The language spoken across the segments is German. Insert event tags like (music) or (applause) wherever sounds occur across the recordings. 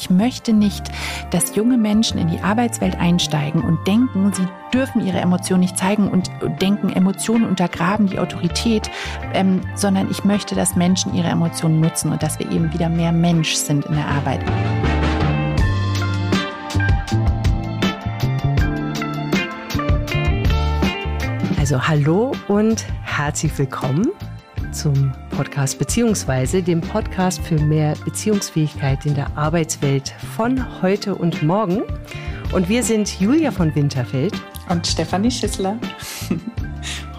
Ich möchte nicht, dass junge Menschen in die Arbeitswelt einsteigen und denken, sie dürfen ihre Emotionen nicht zeigen und denken, Emotionen untergraben die Autorität, ähm, sondern ich möchte, dass Menschen ihre Emotionen nutzen und dass wir eben wieder mehr Mensch sind in der Arbeit. Also hallo und herzlich willkommen zum Podcast beziehungsweise dem Podcast für mehr Beziehungsfähigkeit in der Arbeitswelt von heute und morgen. Und wir sind Julia von Winterfeld und Stefanie Schissler. (laughs)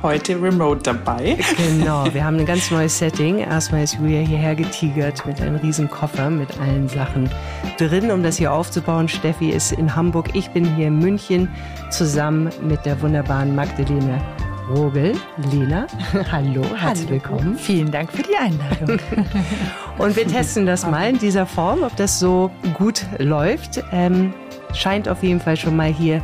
Heute remote dabei. Genau, (laughs) wir haben ein ganz neues Setting. Erstmal ist Julia hierher getigert mit einem riesen Koffer mit allen Sachen drin, um das hier aufzubauen. Steffi ist in Hamburg, ich bin hier in München zusammen mit der wunderbaren Magdalene Rogel. Lena, (laughs) hallo, herzlich willkommen. Vielen Dank für die Einladung. (laughs) Und wir testen das mal in dieser Form, ob das so gut läuft. Ähm, scheint auf jeden Fall schon mal hier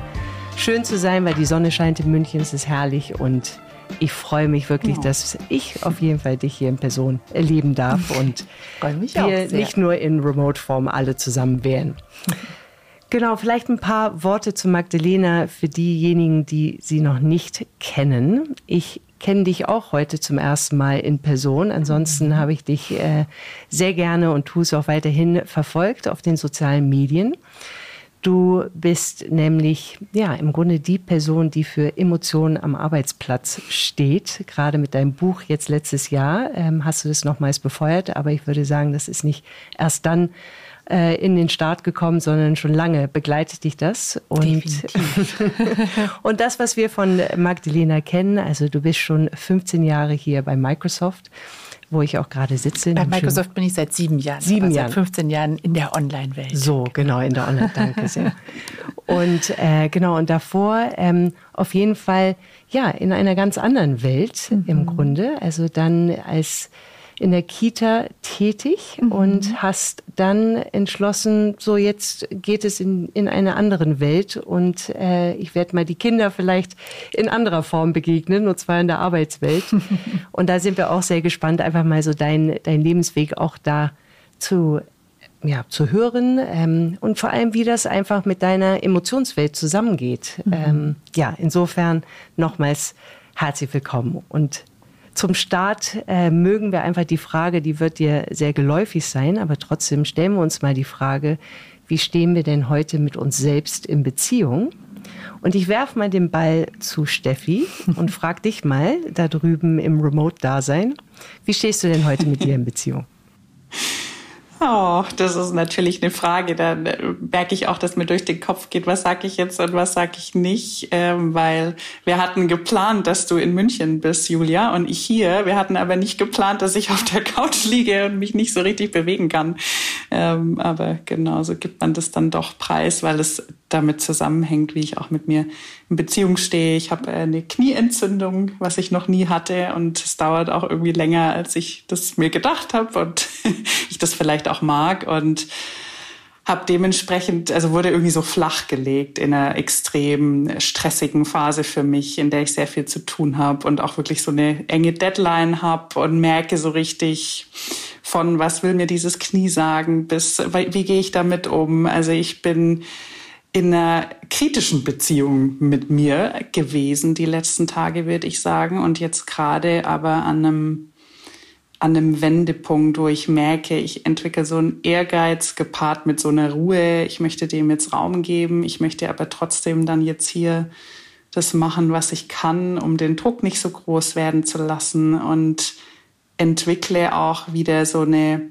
schön zu sein, weil die Sonne scheint in München, es ist herrlich und ich freue mich wirklich, ja. dass ich auf jeden Fall dich hier in Person erleben darf (laughs) und wir nicht nur in Remote-Form alle zusammen wären. Genau, vielleicht ein paar Worte zu Magdalena für diejenigen, die sie noch nicht kennen. Ich kenne dich auch heute zum ersten Mal in Person. Ansonsten habe ich dich äh, sehr gerne und tue es auch weiterhin verfolgt auf den sozialen Medien. Du bist nämlich ja im Grunde die Person, die für Emotionen am Arbeitsplatz steht. Gerade mit deinem Buch jetzt letztes Jahr ähm, hast du das nochmals befeuert, aber ich würde sagen, das ist nicht erst dann äh, in den Start gekommen, sondern schon lange begleitet dich das. Und, (laughs) und das, was wir von Magdalena kennen, also du bist schon 15 Jahre hier bei Microsoft wo ich auch gerade sitze. Bei Microsoft bin ich seit sieben Jahren. Sieben Jahren. Seit 15 Jahren in der Online-Welt. So, genau, in der Online, danke sehr. und äh, genau, und davor ähm, auf jeden Fall, ja, in einer ganz anderen Welt mhm. im Grunde. Also dann als in der Kita tätig mhm. und hast dann entschlossen, so jetzt geht es in, in eine andere Welt und äh, ich werde mal die Kinder vielleicht in anderer Form begegnen, und zwar in der Arbeitswelt. (laughs) und da sind wir auch sehr gespannt, einfach mal so dein, dein Lebensweg auch da zu ja, zu hören ähm, und vor allem, wie das einfach mit deiner Emotionswelt zusammengeht. Mhm. Ähm, ja, insofern nochmals herzlich willkommen und zum Start äh, mögen wir einfach die Frage, die wird dir sehr geläufig sein, aber trotzdem stellen wir uns mal die Frage, wie stehen wir denn heute mit uns selbst in Beziehung? Und ich werfe mal den Ball zu Steffi und (laughs) frag dich mal da drüben im Remote-Dasein, wie stehst du denn heute mit dir in Beziehung? (laughs) Oh, das ist natürlich eine Frage. Da merke ich auch, dass mir durch den Kopf geht, was sage ich jetzt und was sage ich nicht, ähm, weil wir hatten geplant, dass du in München bist, Julia, und ich hier. Wir hatten aber nicht geplant, dass ich auf der Couch liege und mich nicht so richtig bewegen kann. Ähm, aber genauso gibt man das dann doch preis, weil es damit zusammenhängt, wie ich auch mit mir in Beziehung stehe. Ich habe eine Knieentzündung, was ich noch nie hatte und es dauert auch irgendwie länger, als ich das mir gedacht habe und (laughs) ich das vielleicht auch mag und habe dementsprechend, also wurde irgendwie so flach gelegt in einer extrem stressigen Phase für mich, in der ich sehr viel zu tun habe und auch wirklich so eine enge Deadline habe und merke so richtig von, was will mir dieses Knie sagen, bis wie, wie gehe ich damit um. Also ich bin in einer kritischen Beziehung mit mir gewesen die letzten Tage, würde ich sagen. Und jetzt gerade aber an einem, an einem Wendepunkt, wo ich merke, ich entwickle so einen Ehrgeiz gepaart mit so einer Ruhe. Ich möchte dem jetzt Raum geben. Ich möchte aber trotzdem dann jetzt hier das machen, was ich kann, um den Druck nicht so groß werden zu lassen und entwickle auch wieder so eine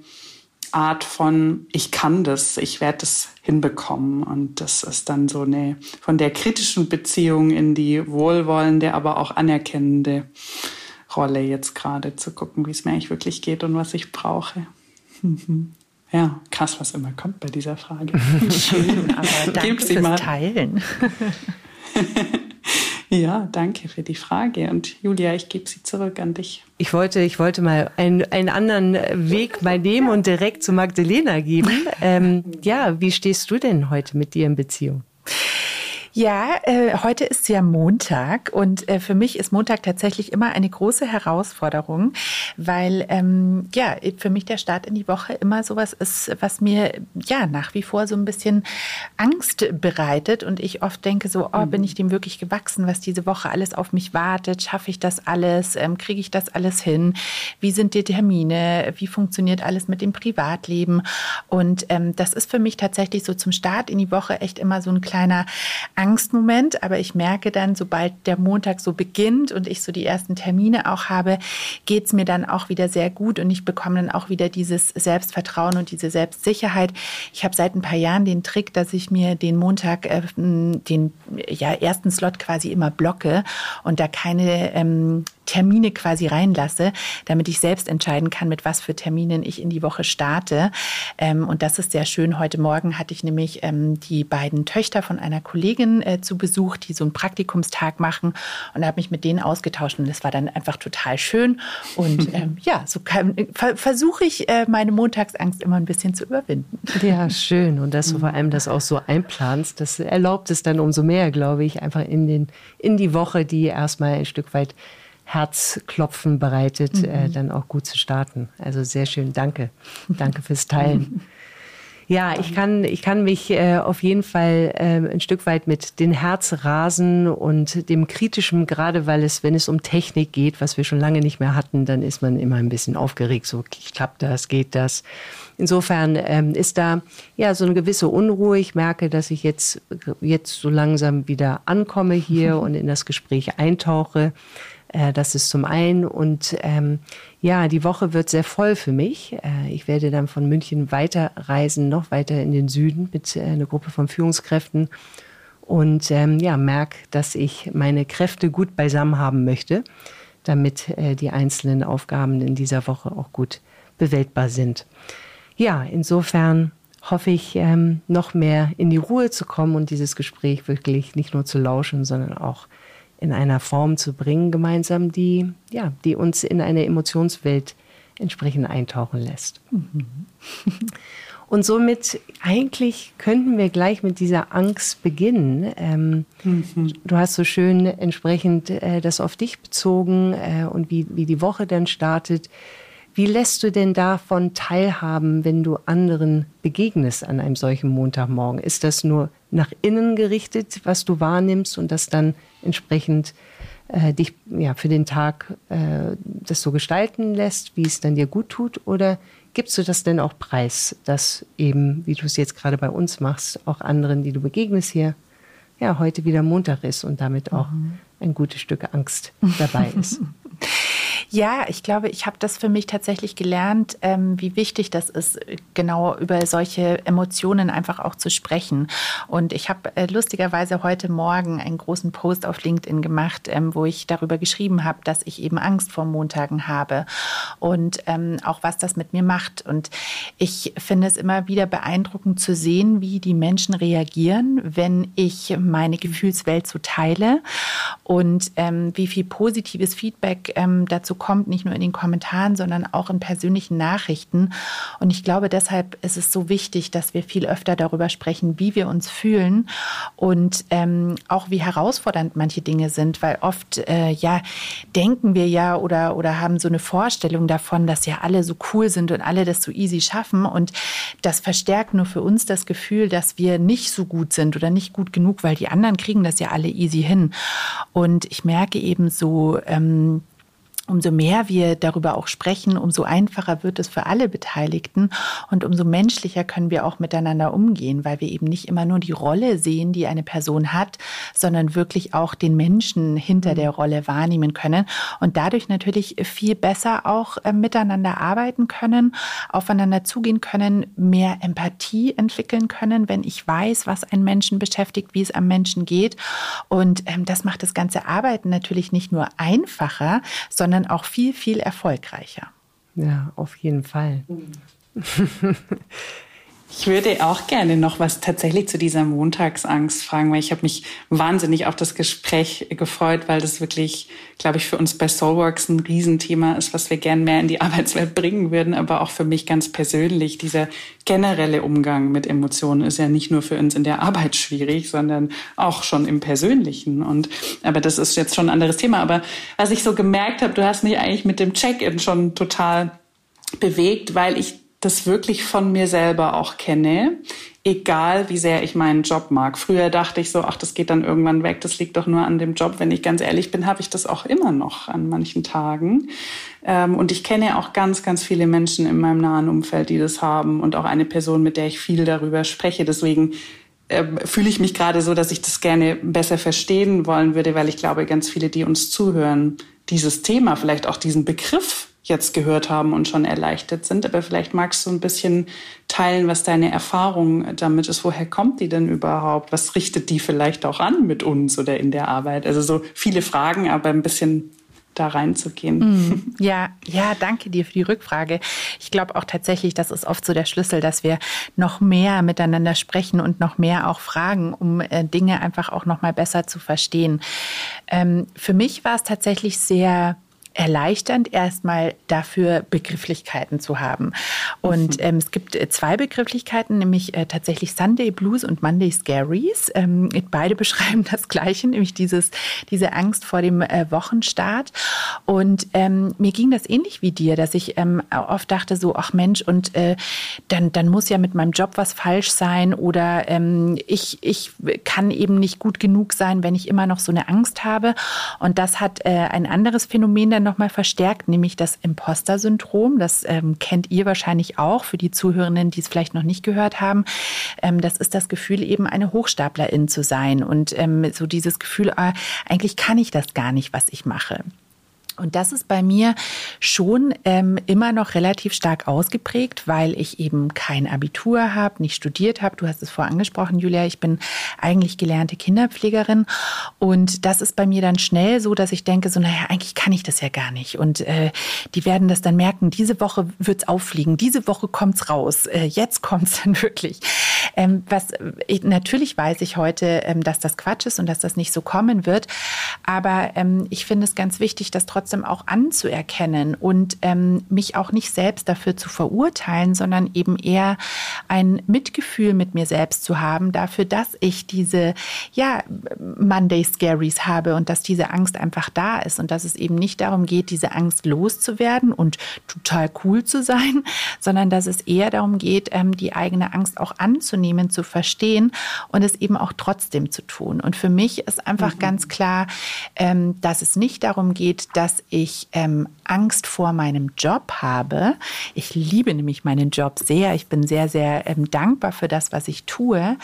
Art von, ich kann das, ich werde das hinbekommen. Und das ist dann so eine von der kritischen Beziehung in die wohlwollende, aber auch anerkennende Rolle jetzt gerade zu gucken, wie es mir eigentlich wirklich geht und was ich brauche. Ja, krass, was immer kommt bei dieser Frage. (laughs) Schön, aber danke fürs mal. Teilen. (laughs) Ja, danke für die Frage. Und Julia, ich gebe sie zurück an dich. Ich wollte, ich wollte mal einen, einen anderen Weg mal nehmen und direkt zu Magdalena geben. (laughs) Ähm, ja, wie stehst du denn heute mit dir in Beziehung? Ja, äh, heute ist ja Montag und äh, für mich ist Montag tatsächlich immer eine große Herausforderung, weil ähm, ja für mich der Start in die Woche immer sowas ist, was mir ja nach wie vor so ein bisschen Angst bereitet und ich oft denke so, oh, bin ich dem wirklich gewachsen, was diese Woche alles auf mich wartet? Schaffe ich das alles? Ähm, Kriege ich das alles hin? Wie sind die Termine? Wie funktioniert alles mit dem Privatleben? Und ähm, das ist für mich tatsächlich so zum Start in die Woche echt immer so ein kleiner Angstmoment, aber ich merke dann, sobald der Montag so beginnt und ich so die ersten Termine auch habe, geht es mir dann auch wieder sehr gut und ich bekomme dann auch wieder dieses Selbstvertrauen und diese Selbstsicherheit. Ich habe seit ein paar Jahren den Trick, dass ich mir den Montag, äh, den ja, ersten Slot quasi immer blocke und da keine ähm, Termine quasi reinlasse, damit ich selbst entscheiden kann, mit was für Terminen ich in die Woche starte. Ähm, und das ist sehr schön. Heute Morgen hatte ich nämlich ähm, die beiden Töchter von einer Kollegin äh, zu Besuch, die so einen Praktikumstag machen und habe mich mit denen ausgetauscht und das war dann einfach total schön. Und (laughs) ähm, ja, so ver versuche ich äh, meine Montagsangst immer ein bisschen zu überwinden. Ja, schön. Und dass du vor allem das auch so einplanst, das erlaubt es dann umso mehr, glaube ich, einfach in, den, in die Woche, die erstmal ein Stück weit Herzklopfen bereitet, äh, mhm. äh, dann auch gut zu starten. Also sehr schön, danke. Danke fürs Teilen. (laughs) Ja, ich kann, ich kann mich äh, auf jeden Fall äh, ein Stück weit mit den Herzrasen und dem Kritischen, gerade weil es, wenn es um Technik geht, was wir schon lange nicht mehr hatten, dann ist man immer ein bisschen aufgeregt. So, klappt das, geht das? Insofern ähm, ist da ja so eine gewisse Unruhe. Ich merke, dass ich jetzt, jetzt so langsam wieder ankomme hier (laughs) und in das Gespräch eintauche. Äh, das ist zum einen. Und ähm, ja, die Woche wird sehr voll für mich. Äh, ich werde dann von München weiterreisen, noch weiter in den Süden mit äh, einer Gruppe von Führungskräften. Und ähm, ja, merke, dass ich meine Kräfte gut beisammen haben möchte, damit äh, die einzelnen Aufgaben in dieser Woche auch gut bewältbar sind. Ja, insofern hoffe ich, ähm, noch mehr in die Ruhe zu kommen und dieses Gespräch wirklich nicht nur zu lauschen, sondern auch in einer Form zu bringen, gemeinsam, die, ja, die uns in eine Emotionswelt entsprechend eintauchen lässt. Mhm. Und somit eigentlich könnten wir gleich mit dieser Angst beginnen. Ähm, mhm. Du hast so schön entsprechend äh, das auf dich bezogen äh, und wie, wie die Woche dann startet. Wie lässt du denn davon teilhaben, wenn du anderen begegnest an einem solchen Montagmorgen? Ist das nur nach innen gerichtet, was du wahrnimmst und das dann entsprechend äh, dich ja, für den Tag äh, das so gestalten lässt, wie es dann dir gut tut? Oder gibst du das denn auch preis, dass eben, wie du es jetzt gerade bei uns machst, auch anderen, die du begegnest hier, ja, heute wieder Montag ist und damit auch mhm. ein gutes Stück Angst dabei ist? (laughs) Ja, ich glaube, ich habe das für mich tatsächlich gelernt, ähm, wie wichtig das ist, genau über solche Emotionen einfach auch zu sprechen. Und ich habe äh, lustigerweise heute Morgen einen großen Post auf LinkedIn gemacht, ähm, wo ich darüber geschrieben habe, dass ich eben Angst vor Montagen habe und ähm, auch was das mit mir macht. Und ich finde es immer wieder beeindruckend zu sehen, wie die Menschen reagieren, wenn ich meine Gefühlswelt so teile und ähm, wie viel positives Feedback ähm, dazu dazu kommt, nicht nur in den Kommentaren, sondern auch in persönlichen Nachrichten. Und ich glaube, deshalb ist es so wichtig, dass wir viel öfter darüber sprechen, wie wir uns fühlen und ähm, auch wie herausfordernd manche Dinge sind, weil oft äh, ja denken wir ja oder oder haben so eine Vorstellung davon, dass ja alle so cool sind und alle das so easy schaffen und das verstärkt nur für uns das Gefühl, dass wir nicht so gut sind oder nicht gut genug, weil die anderen kriegen das ja alle easy hin. Und ich merke eben so, ähm, Umso mehr wir darüber auch sprechen, umso einfacher wird es für alle Beteiligten und umso menschlicher können wir auch miteinander umgehen, weil wir eben nicht immer nur die Rolle sehen, die eine Person hat, sondern wirklich auch den Menschen hinter mhm. der Rolle wahrnehmen können und dadurch natürlich viel besser auch äh, miteinander arbeiten können, aufeinander zugehen können, mehr Empathie entwickeln können, wenn ich weiß, was einen Menschen beschäftigt, wie es am Menschen geht. Und ähm, das macht das ganze Arbeiten natürlich nicht nur einfacher, sondern sondern auch viel, viel erfolgreicher. Ja, auf jeden Fall. (laughs) Ich würde auch gerne noch was tatsächlich zu dieser Montagsangst fragen, weil ich habe mich wahnsinnig auf das Gespräch gefreut, weil das wirklich, glaube ich, für uns bei Soulworks ein Riesenthema ist, was wir gern mehr in die (laughs) Arbeitswelt bringen würden, aber auch für mich ganz persönlich. Dieser generelle Umgang mit Emotionen ist ja nicht nur für uns in der Arbeit schwierig, sondern auch schon im Persönlichen. Und aber das ist jetzt schon ein anderes Thema. Aber was ich so gemerkt habe, du hast mich eigentlich mit dem Check-in schon total bewegt, weil ich das wirklich von mir selber auch kenne, egal wie sehr ich meinen Job mag. Früher dachte ich so, ach, das geht dann irgendwann weg, das liegt doch nur an dem Job. Wenn ich ganz ehrlich bin, habe ich das auch immer noch an manchen Tagen. Ähm, und ich kenne auch ganz, ganz viele Menschen in meinem nahen Umfeld, die das haben und auch eine Person, mit der ich viel darüber spreche. Deswegen ähm, fühle ich mich gerade so, dass ich das gerne besser verstehen wollen würde, weil ich glaube, ganz viele, die uns zuhören, dieses Thema, vielleicht auch diesen Begriff jetzt gehört haben und schon erleichtert sind. Aber vielleicht magst du ein bisschen teilen, was deine Erfahrung damit ist. Woher kommt die denn überhaupt? Was richtet die vielleicht auch an mit uns oder in der Arbeit? Also so viele Fragen, aber ein bisschen da reinzugehen. Mm, ja, ja, danke dir für die Rückfrage. Ich glaube auch tatsächlich, das ist oft so der Schlüssel, dass wir noch mehr miteinander sprechen und noch mehr auch fragen, um äh, Dinge einfach auch noch mal besser zu verstehen. Ähm, für mich war es tatsächlich sehr erleichternd, erstmal dafür Begrifflichkeiten zu haben. Und mhm. ähm, es gibt äh, zwei Begrifflichkeiten, nämlich äh, tatsächlich Sunday Blues und Monday Scaries. Ähm, beide (laughs) beschreiben das Gleiche, nämlich dieses, diese Angst vor dem äh, Wochenstart. Und ähm, mir ging das ähnlich wie dir, dass ich ähm, oft dachte so, ach Mensch, und äh, dann, dann muss ja mit meinem Job was falsch sein oder ähm, ich, ich kann eben nicht gut genug sein, wenn ich immer noch so eine Angst habe. Und das hat äh, ein anderes Phänomen dann nochmal verstärkt, nämlich das Imposter-Syndrom. Das ähm, kennt ihr wahrscheinlich auch für die Zuhörenden, die es vielleicht noch nicht gehört haben. Ähm, das ist das Gefühl, eben eine Hochstaplerin zu sein und ähm, so dieses Gefühl, äh, eigentlich kann ich das gar nicht, was ich mache. Und das ist bei mir schon ähm, immer noch relativ stark ausgeprägt, weil ich eben kein Abitur habe, nicht studiert habe. Du hast es vorher angesprochen, Julia. Ich bin eigentlich gelernte Kinderpflegerin. Und das ist bei mir dann schnell so, dass ich denke, so, naja, eigentlich kann ich das ja gar nicht. Und äh, die werden das dann merken, diese Woche wird's auffliegen, diese Woche kommt's raus, äh, jetzt kommt's (laughs) dann wirklich. Ähm, was ich, natürlich weiß ich heute, ähm, dass das Quatsch ist und dass das nicht so kommen wird. Aber ähm, ich finde es ganz wichtig, dass trotzdem auch anzuerkennen und ähm, mich auch nicht selbst dafür zu verurteilen, sondern eben eher ein Mitgefühl mit mir selbst zu haben, dafür, dass ich diese, ja, Monday Scaries habe und dass diese Angst einfach da ist und dass es eben nicht darum geht, diese Angst loszuwerden und total cool zu sein, sondern dass es eher darum geht, ähm, die eigene Angst auch anzunehmen, zu verstehen und es eben auch trotzdem zu tun. Und für mich ist einfach mhm. ganz klar, ähm, dass es nicht darum geht, dass dass ich ähm, Angst vor meinem Job habe. Ich liebe nämlich meinen Job sehr. Ich bin sehr, sehr ähm, dankbar für das, was ich tue,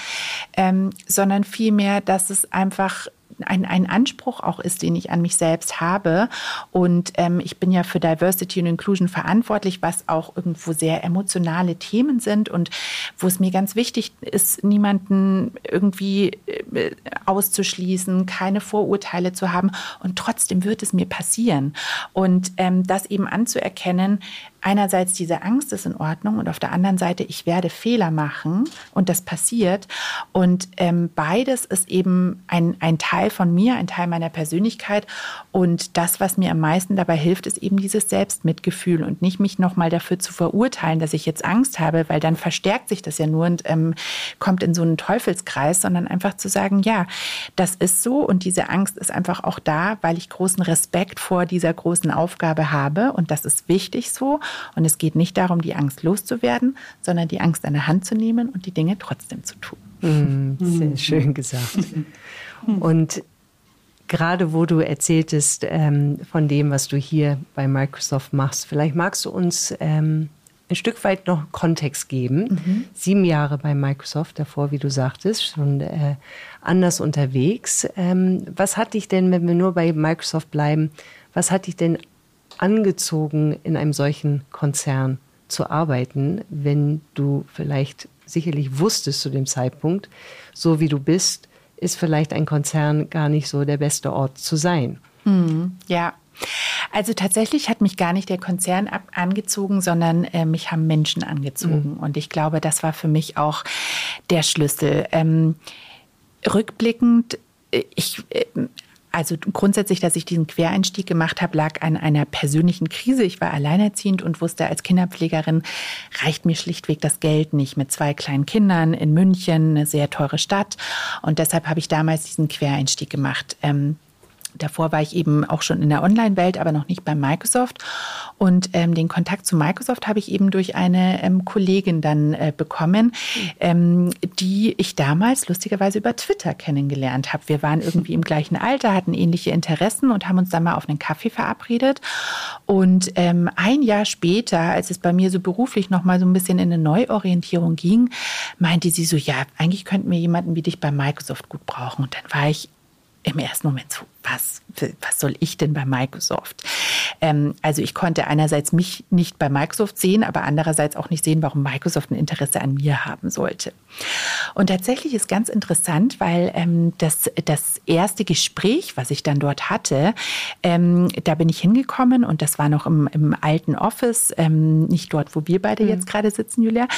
ähm, sondern vielmehr, dass es einfach ein, ein Anspruch auch ist, den ich an mich selbst habe. Und ähm, ich bin ja für Diversity und Inclusion verantwortlich, was auch irgendwo sehr emotionale Themen sind und wo es mir ganz wichtig ist, niemanden irgendwie äh, auszuschließen, keine Vorurteile zu haben. Und trotzdem wird es mir passieren. Und ähm, das eben anzuerkennen, einerseits diese Angst ist in Ordnung und auf der anderen Seite, ich werde Fehler machen und das passiert. Und ähm, beides ist eben ein, ein Teil von mir, ein Teil meiner Persönlichkeit. Und das, was mir am meisten dabei hilft, ist eben dieses Selbstmitgefühl und nicht mich nochmal dafür zu verurteilen, dass ich jetzt Angst habe, weil dann verstärkt sich das ja nur und ähm, kommt in so einen Teufelskreis, sondern einfach zu sagen, ja, das ist so und diese Angst ist einfach auch da, weil ich großen Respekt vor dieser großen Aufgabe habe und das ist wichtig so. Und es geht nicht darum, die Angst loszuwerden, sondern die Angst an der Hand zu nehmen und die Dinge trotzdem zu tun. Mm, sehr schön gesagt. Und gerade wo du erzähltest ähm, von dem, was du hier bei Microsoft machst, vielleicht magst du uns ähm, ein Stück weit noch Kontext geben. Mhm. Sieben Jahre bei Microsoft, davor, wie du sagtest, schon äh, anders unterwegs. Ähm, was hat dich denn, wenn wir nur bei Microsoft bleiben, was hat dich denn angezogen, in einem solchen Konzern zu arbeiten, wenn du vielleicht sicherlich wusstest zu dem Zeitpunkt, so wie du bist, ist vielleicht ein Konzern gar nicht so der beste Ort zu sein. Hm, ja. Also tatsächlich hat mich gar nicht der Konzern angezogen, sondern äh, mich haben Menschen angezogen. Mhm. Und ich glaube, das war für mich auch der Schlüssel. Ähm, rückblickend, äh, ich äh, also grundsätzlich, dass ich diesen Quereinstieg gemacht habe, lag an einer persönlichen Krise. Ich war alleinerziehend und wusste, als Kinderpflegerin reicht mir schlichtweg das Geld nicht mit zwei kleinen Kindern in München, eine sehr teure Stadt. Und deshalb habe ich damals diesen Quereinstieg gemacht. Ähm, Davor war ich eben auch schon in der Online-Welt, aber noch nicht bei Microsoft. Und ähm, den Kontakt zu Microsoft habe ich eben durch eine ähm, Kollegin dann äh, bekommen, ähm, die ich damals lustigerweise über Twitter kennengelernt habe. Wir waren irgendwie im gleichen Alter, hatten ähnliche Interessen und haben uns dann mal auf einen Kaffee verabredet. Und ähm, ein Jahr später, als es bei mir so beruflich noch mal so ein bisschen in eine Neuorientierung ging, meinte sie so, ja, eigentlich könnten wir jemanden wie dich bei Microsoft gut brauchen. Und dann war ich im ersten Moment so, was, was soll ich denn bei Microsoft? Ähm, also ich konnte einerseits mich nicht bei Microsoft sehen, aber andererseits auch nicht sehen, warum Microsoft ein Interesse an mir haben sollte. Und tatsächlich ist ganz interessant, weil ähm, das, das erste Gespräch, was ich dann dort hatte, ähm, da bin ich hingekommen und das war noch im, im alten Office, ähm, nicht dort, wo wir beide mhm. jetzt gerade sitzen, Julia.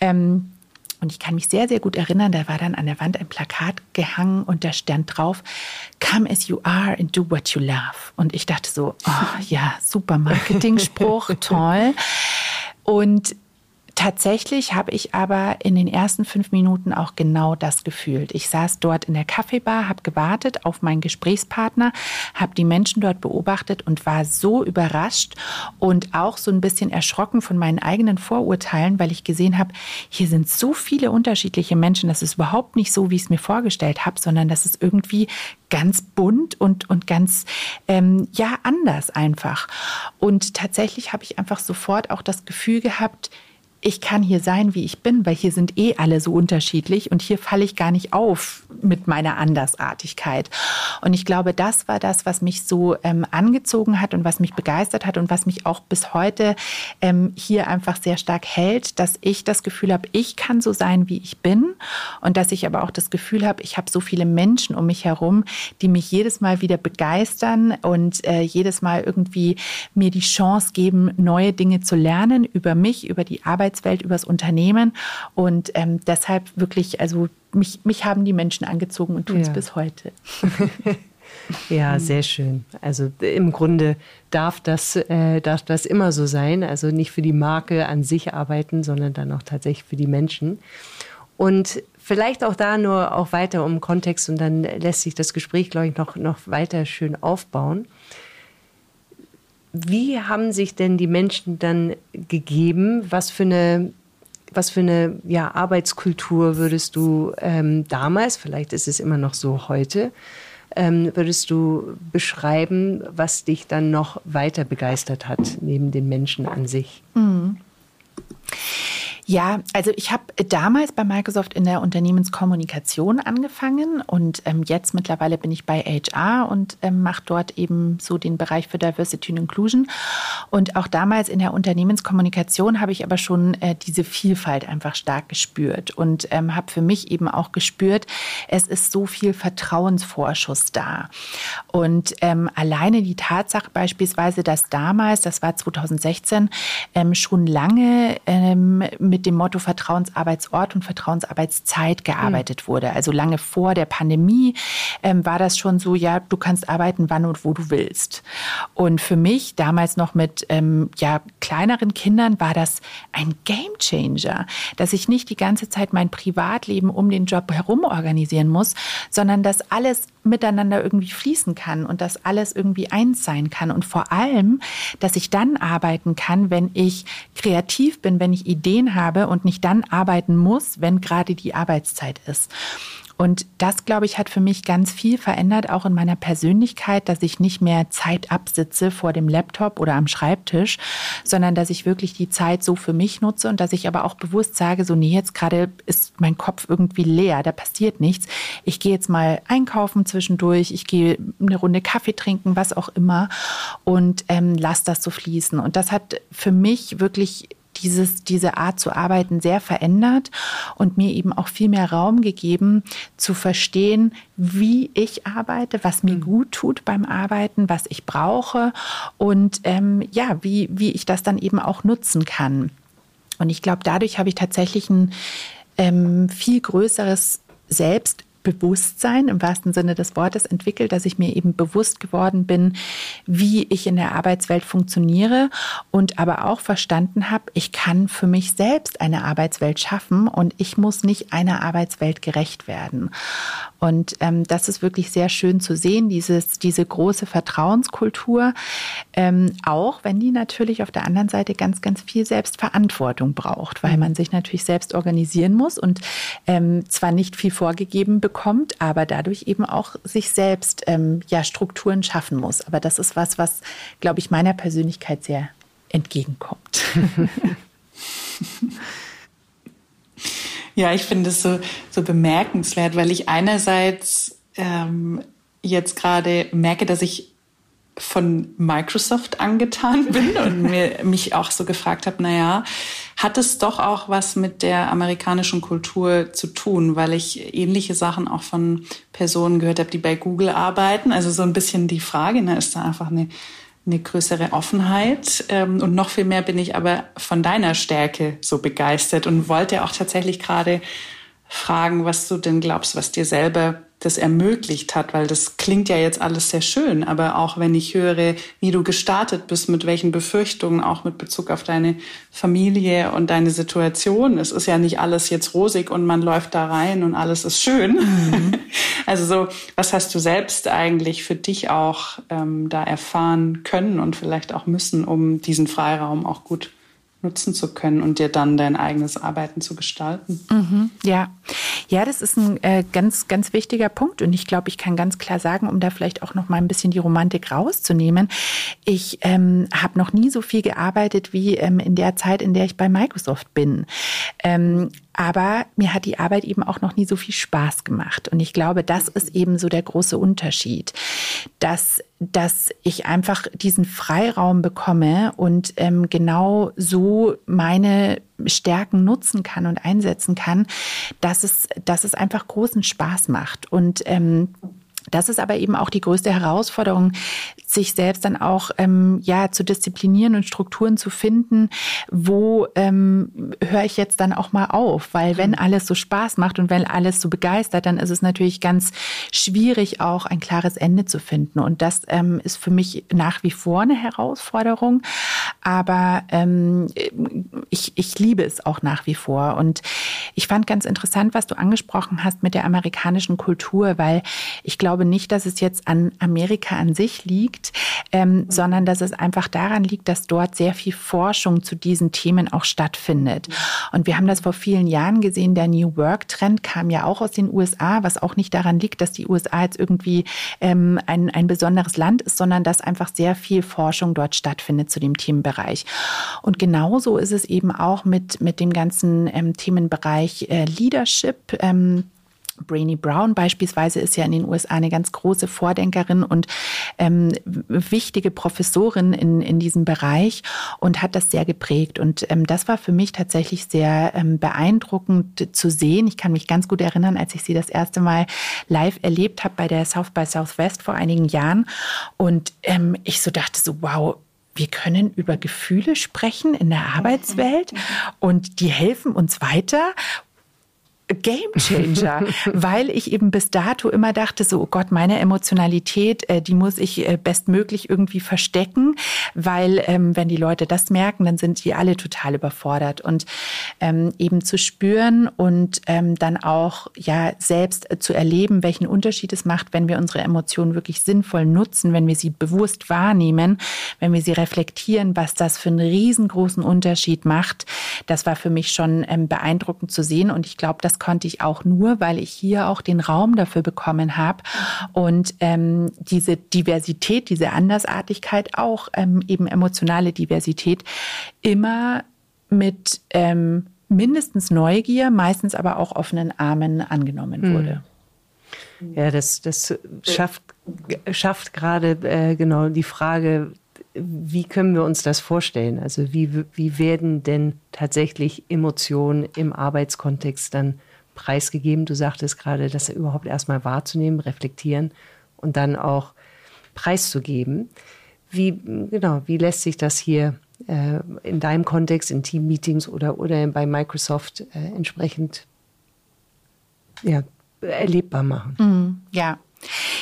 Ähm, und ich kann mich sehr, sehr gut erinnern, da war dann an der Wand ein Plakat gehangen und da stand drauf, Come as you are and do what you love. Und ich dachte so, oh, ja, super Marketing-Spruch, (laughs) toll. Und Tatsächlich habe ich aber in den ersten fünf Minuten auch genau das gefühlt. Ich saß dort in der Kaffeebar, habe gewartet auf meinen Gesprächspartner, habe die Menschen dort beobachtet und war so überrascht und auch so ein bisschen erschrocken von meinen eigenen Vorurteilen, weil ich gesehen habe, hier sind so viele unterschiedliche Menschen. Das ist überhaupt nicht so, wie ich es mir vorgestellt habe, sondern das ist irgendwie ganz bunt und, und ganz, ähm, ja, anders einfach. Und tatsächlich habe ich einfach sofort auch das Gefühl gehabt, ich kann hier sein, wie ich bin, weil hier sind eh alle so unterschiedlich und hier falle ich gar nicht auf mit meiner Andersartigkeit. Und ich glaube, das war das, was mich so ähm, angezogen hat und was mich begeistert hat und was mich auch bis heute ähm, hier einfach sehr stark hält, dass ich das Gefühl habe, ich kann so sein, wie ich bin und dass ich aber auch das Gefühl habe, ich habe so viele Menschen um mich herum, die mich jedes Mal wieder begeistern und äh, jedes Mal irgendwie mir die Chance geben, neue Dinge zu lernen über mich, über die Arbeit Arbeitswelt, übers Unternehmen. Und ähm, deshalb wirklich, also mich, mich haben die Menschen angezogen und tun es ja. bis heute. (laughs) Ja, sehr schön. Also im Grunde darf das, äh, darf das immer so sein. Also nicht für die Marke an sich arbeiten, sondern dann auch tatsächlich für die Menschen. Und vielleicht auch da nur auch weiter um Kontext und dann lässt sich das Gespräch, glaube ich, noch, noch weiter schön aufbauen. Wie haben sich denn die Menschen dann gegeben? Was für eine, was für eine ja, Arbeitskultur würdest du ähm, damals, vielleicht ist es immer noch so heute, ähm, würdest du beschreiben, was dich dann noch weiter begeistert hat, neben den Menschen an sich? Mhm. Ja, also ich habe damals bei Microsoft in der Unternehmenskommunikation angefangen und ähm, jetzt mittlerweile bin ich bei HR und ähm, mache dort eben so den Bereich für Diversity und Inclusion. Und auch damals in der Unternehmenskommunikation habe ich aber schon äh, diese Vielfalt einfach stark gespürt und ähm, habe für mich eben auch gespürt, es ist so viel Vertrauensvorschuss da. Und ähm, alleine die Tatsache beispielsweise, dass damals, das war 2016, ähm, schon lange ähm, mit mit dem Motto Vertrauensarbeitsort und Vertrauensarbeitszeit gearbeitet mhm. wurde. Also lange vor der Pandemie ähm, war das schon so, ja, du kannst arbeiten, wann und wo du willst. Und für mich, damals noch mit ähm, ja, kleineren Kindern, war das ein Gamechanger, dass ich nicht die ganze Zeit mein Privatleben um den Job herum organisieren muss, sondern dass alles miteinander irgendwie fließen kann und dass alles irgendwie eins sein kann. Und vor allem, dass ich dann arbeiten kann, wenn ich kreativ bin, wenn ich Ideen habe und nicht dann arbeiten muss, wenn gerade die Arbeitszeit ist. Und das, glaube ich, hat für mich ganz viel verändert, auch in meiner Persönlichkeit, dass ich nicht mehr Zeit absitze vor dem Laptop oder am Schreibtisch, sondern dass ich wirklich die Zeit so für mich nutze und dass ich aber auch bewusst sage, so nee, jetzt gerade ist mein Kopf irgendwie leer, da passiert nichts. Ich gehe jetzt mal einkaufen zwischendurch, ich gehe eine Runde Kaffee trinken, was auch immer und ähm, lass das so fließen. Und das hat für mich wirklich dieses, diese Art zu arbeiten sehr verändert und mir eben auch viel mehr Raum gegeben, zu verstehen, wie ich arbeite, was mir mhm. gut tut beim Arbeiten, was ich brauche und ähm, ja, wie, wie ich das dann eben auch nutzen kann. Und ich glaube, dadurch habe ich tatsächlich ein ähm, viel größeres Selbst Bewusstsein im wahrsten Sinne des Wortes entwickelt, dass ich mir eben bewusst geworden bin, wie ich in der Arbeitswelt funktioniere und aber auch verstanden habe, ich kann für mich selbst eine Arbeitswelt schaffen und ich muss nicht einer Arbeitswelt gerecht werden. Und ähm, das ist wirklich sehr schön zu sehen, dieses, diese große Vertrauenskultur, ähm, auch wenn die natürlich auf der anderen Seite ganz, ganz viel Selbstverantwortung braucht, weil man sich natürlich selbst organisieren muss und ähm, zwar nicht viel vorgegeben bekommt, aber dadurch eben auch sich selbst ähm, ja Strukturen schaffen muss. Aber das ist was, was, glaube ich, meiner Persönlichkeit sehr entgegenkommt. (laughs) Ja, ich finde es so, so bemerkenswert, weil ich einerseits ähm, jetzt gerade merke, dass ich von Microsoft angetan (laughs) bin und mir, mich auch so gefragt habe, naja, hat es doch auch was mit der amerikanischen Kultur zu tun, weil ich ähnliche Sachen auch von Personen gehört habe, die bei Google arbeiten. Also so ein bisschen die Frage, ne, ist da einfach eine eine größere Offenheit. Ähm, und noch viel mehr bin ich aber von deiner Stärke so begeistert und wollte auch tatsächlich gerade fragen, was du denn glaubst, was dir selber das ermöglicht hat, weil das klingt ja jetzt alles sehr schön, aber auch wenn ich höre, wie du gestartet bist, mit welchen Befürchtungen, auch mit Bezug auf deine Familie und deine Situation, es ist ja nicht alles jetzt rosig und man läuft da rein und alles ist schön. Mhm. (laughs) Also so, was hast du selbst eigentlich für dich auch ähm, da erfahren können und vielleicht auch müssen, um diesen Freiraum auch gut nutzen zu können und dir dann dein eigenes Arbeiten zu gestalten. Mhm, ja, ja, das ist ein äh, ganz, ganz wichtiger Punkt und ich glaube, ich kann ganz klar sagen, um da vielleicht auch noch mal ein bisschen die Romantik rauszunehmen, ich ähm, habe noch nie so viel gearbeitet wie ähm, in der Zeit, in der ich bei Microsoft bin. Ähm, aber mir hat die Arbeit eben auch noch nie so viel Spaß gemacht. Und ich glaube, das ist eben so der große Unterschied, dass, dass ich einfach diesen Freiraum bekomme und ähm, genau so meine Stärken nutzen kann und einsetzen kann, dass es, dass es einfach großen Spaß macht. Und ähm, das ist aber eben auch die größte Herausforderung, sich selbst dann auch ähm, ja zu disziplinieren und Strukturen zu finden, wo ähm, höre ich jetzt dann auch mal auf, weil wenn mhm. alles so Spaß macht und wenn alles so begeistert, dann ist es natürlich ganz schwierig auch ein klares Ende zu finden. Und das ähm, ist für mich nach wie vor eine Herausforderung, aber ähm, ich, ich liebe es auch nach wie vor und ich fand ganz interessant, was du angesprochen hast mit der amerikanischen Kultur, weil ich glaube nicht, dass es jetzt an Amerika an sich liegt, ähm, sondern dass es einfach daran liegt, dass dort sehr viel Forschung zu diesen Themen auch stattfindet. Und wir haben das vor vielen Jahren gesehen, der New Work-Trend kam ja auch aus den USA, was auch nicht daran liegt, dass die USA jetzt irgendwie ähm, ein, ein besonderes Land ist, sondern dass einfach sehr viel Forschung dort stattfindet zu dem Themenbereich. Und genauso ist es eben auch mit, mit dem ganzen ähm, Themenbereich äh, Leadership. Ähm, Brainy Brown beispielsweise ist ja in den USA eine ganz große Vordenkerin und ähm, wichtige Professorin in, in diesem Bereich und hat das sehr geprägt. Und ähm, das war für mich tatsächlich sehr ähm, beeindruckend zu sehen. Ich kann mich ganz gut erinnern, als ich sie das erste Mal live erlebt habe bei der South by Southwest vor einigen Jahren. Und ähm, ich so dachte so, wow, wir können über Gefühle sprechen in der Arbeitswelt und die helfen uns weiter Game Changer, (laughs) weil ich eben bis dato immer dachte, so oh Gott, meine Emotionalität, äh, die muss ich äh, bestmöglich irgendwie verstecken, weil ähm, wenn die Leute das merken, dann sind die alle total überfordert und ähm, eben zu spüren und ähm, dann auch ja selbst äh, zu erleben, welchen Unterschied es macht, wenn wir unsere Emotionen wirklich sinnvoll nutzen, wenn wir sie bewusst wahrnehmen, wenn wir sie reflektieren, was das für einen riesengroßen Unterschied macht. Das war für mich schon ähm, beeindruckend zu sehen und ich glaube, das das konnte ich auch nur, weil ich hier auch den Raum dafür bekommen habe und ähm, diese Diversität, diese Andersartigkeit, auch ähm, eben emotionale Diversität, immer mit ähm, mindestens Neugier, meistens aber auch offenen Armen angenommen hm. wurde. Ja, das, das schafft, schafft gerade äh, genau die Frage, wie können wir uns das vorstellen? Also wie, wie werden denn tatsächlich Emotionen im Arbeitskontext dann preisgegeben? Du sagtest gerade, das überhaupt erstmal wahrzunehmen, reflektieren und dann auch preiszugeben. Wie, genau, wie lässt sich das hier äh, in deinem Kontext, in Team-Meetings oder, oder bei Microsoft äh, entsprechend ja, erlebbar machen? Mm, ja,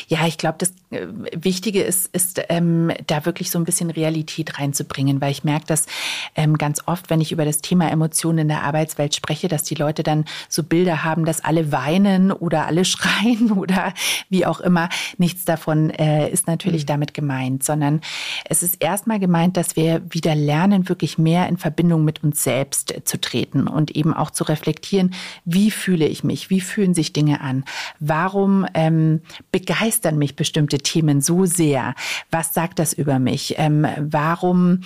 ja, ich glaube, das äh, Wichtige ist, ist ähm, da wirklich so ein bisschen Realität reinzubringen, weil ich merke, dass ähm, ganz oft, wenn ich über das Thema Emotionen in der Arbeitswelt spreche, dass die Leute dann so Bilder haben, dass alle weinen oder alle (laughs) schreien oder wie auch immer. Nichts davon äh, ist natürlich mhm. damit gemeint, sondern es ist erstmal gemeint, dass wir wieder lernen, wirklich mehr in Verbindung mit uns selbst äh, zu treten und eben auch zu reflektieren, wie fühle ich mich, wie fühlen sich Dinge an, warum ähm, begeistern mich bestimmte Themen so sehr? Was sagt das über mich? Ähm, warum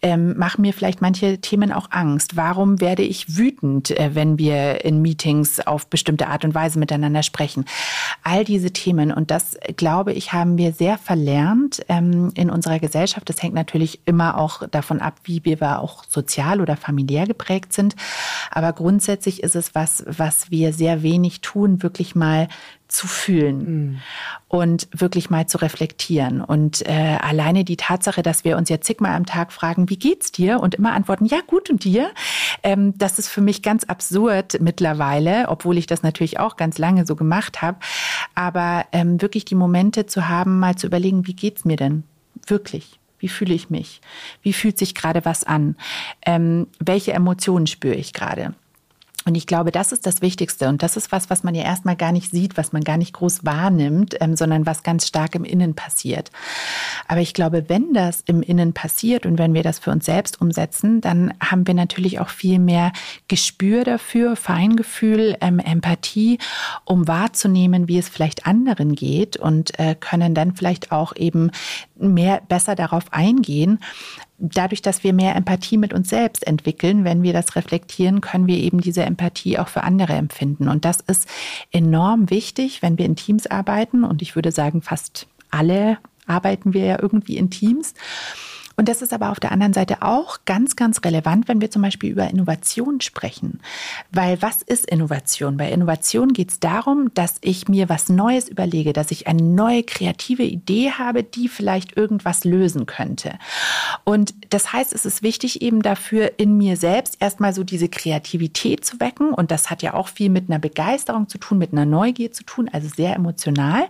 ähm, machen mir vielleicht manche Themen auch Angst? Warum werde ich wütend, äh, wenn wir in Meetings auf bestimmte Art und Weise miteinander sprechen? All diese Themen. Und das, glaube ich, haben wir sehr verlernt ähm, in unserer Gesellschaft. Das hängt natürlich immer auch davon ab, wie wir auch sozial oder familiär geprägt sind. Aber grundsätzlich ist es was, was wir sehr wenig tun, wirklich mal zu fühlen mhm. und wirklich mal zu reflektieren. Und äh, alleine die Tatsache, dass wir uns ja zigmal am Tag fragen, wie geht's dir? Und immer antworten, ja, gut und dir? Ähm, das ist für mich ganz absurd mittlerweile, obwohl ich das natürlich auch ganz lange so gemacht habe. Aber ähm, wirklich die Momente zu haben, mal zu überlegen, wie geht's mir denn? Wirklich. Wie fühle ich mich? Wie fühlt sich gerade was an? Ähm, welche Emotionen spüre ich gerade? Und ich glaube, das ist das Wichtigste. Und das ist was, was man ja erstmal gar nicht sieht, was man gar nicht groß wahrnimmt, ähm, sondern was ganz stark im Innen passiert. Aber ich glaube, wenn das im Innen passiert und wenn wir das für uns selbst umsetzen, dann haben wir natürlich auch viel mehr Gespür dafür, Feingefühl, ähm, Empathie, um wahrzunehmen, wie es vielleicht anderen geht und äh, können dann vielleicht auch eben mehr besser darauf eingehen dadurch, dass wir mehr Empathie mit uns selbst entwickeln, wenn wir das reflektieren, können wir eben diese Empathie auch für andere empfinden. Und das ist enorm wichtig, wenn wir in Teams arbeiten. Und ich würde sagen, fast alle arbeiten wir ja irgendwie in Teams. Und das ist aber auf der anderen Seite auch ganz, ganz relevant, wenn wir zum Beispiel über Innovation sprechen. Weil was ist Innovation? Bei Innovation geht es darum, dass ich mir was Neues überlege, dass ich eine neue kreative Idee habe, die vielleicht irgendwas lösen könnte. Und das heißt, es ist wichtig eben dafür, in mir selbst erstmal so diese Kreativität zu wecken. Und das hat ja auch viel mit einer Begeisterung zu tun, mit einer Neugier zu tun, also sehr emotional.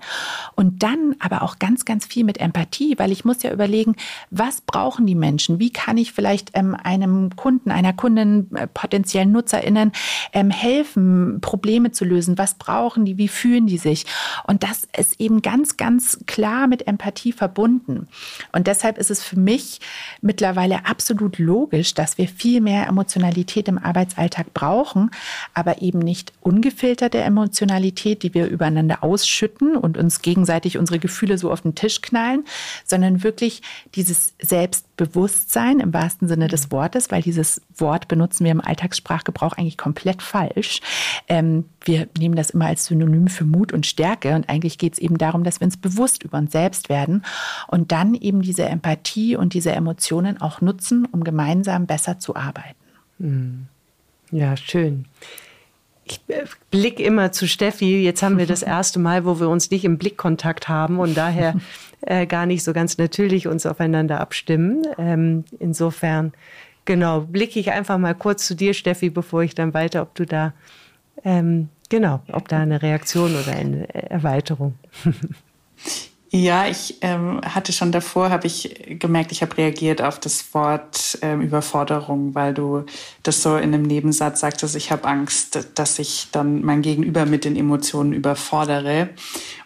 Und dann aber auch ganz, ganz viel mit Empathie, weil ich muss ja überlegen, was brauchen die Menschen? Wie kann ich vielleicht ähm, einem Kunden, einer Kundin, äh, potenziellen NutzerInnen ähm, helfen, Probleme zu lösen? Was brauchen die? Wie fühlen die sich? Und das ist eben ganz, ganz klar mit Empathie verbunden. Und deshalb ist es für mich mittlerweile absolut logisch, dass wir viel mehr Emotionalität im Arbeitsalltag brauchen, aber eben nicht ungefilterte Emotionalität, die wir übereinander ausschütten und uns gegenseitig unsere Gefühle so auf den Tisch knallen, sondern wirklich dieses Selbst Selbstbewusstsein im wahrsten Sinne des Wortes, weil dieses Wort benutzen wir im Alltagssprachgebrauch eigentlich komplett falsch. Ähm, wir nehmen das immer als Synonym für Mut und Stärke und eigentlich geht es eben darum, dass wir uns bewusst über uns selbst werden und dann eben diese Empathie und diese Emotionen auch nutzen, um gemeinsam besser zu arbeiten. Hm. Ja, schön. Ich äh, blicke immer zu Steffi. Jetzt haben wir das (laughs) erste Mal, wo wir uns nicht im Blickkontakt haben und daher (laughs) äh, gar nicht so ganz natürlich uns aufeinander abstimmen. Ähm, insofern, genau, blicke ich einfach mal kurz zu dir, Steffi, bevor ich dann weiter, ob du da, ähm, genau, ob da eine Reaktion oder eine Erweiterung. (laughs) Ja, ich ähm, hatte schon davor, habe ich gemerkt, ich habe reagiert auf das Wort ähm, Überforderung, weil du das so in einem Nebensatz sagtest, ich habe Angst, dass ich dann mein Gegenüber mit den Emotionen überfordere.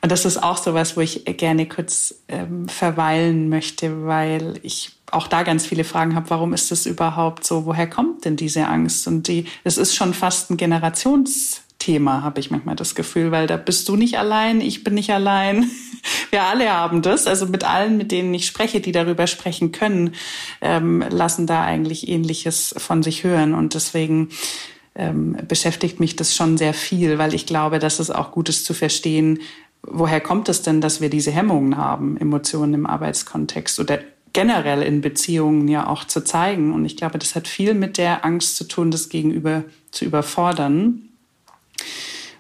Und das ist auch so was, wo ich gerne kurz ähm, verweilen möchte, weil ich auch da ganz viele Fragen habe, warum ist das überhaupt so? Woher kommt denn diese Angst? Und die, es ist schon fast ein Generations Thema, habe ich manchmal das Gefühl, weil da bist du nicht allein, ich bin nicht allein. (laughs) Wir alle haben das. Also mit allen, mit denen ich spreche, die darüber sprechen können, ähm, lassen da eigentlich Ähnliches von sich hören. Und deswegen ähm, beschäftigt mich das schon sehr viel, weil ich glaube, dass es auch gut ist zu verstehen, woher kommt es denn, dass wir diese Hemmungen haben, Emotionen im Arbeitskontext oder generell in Beziehungen ja auch zu zeigen. Und ich glaube, das hat viel mit der Angst zu tun, das Gegenüber zu überfordern.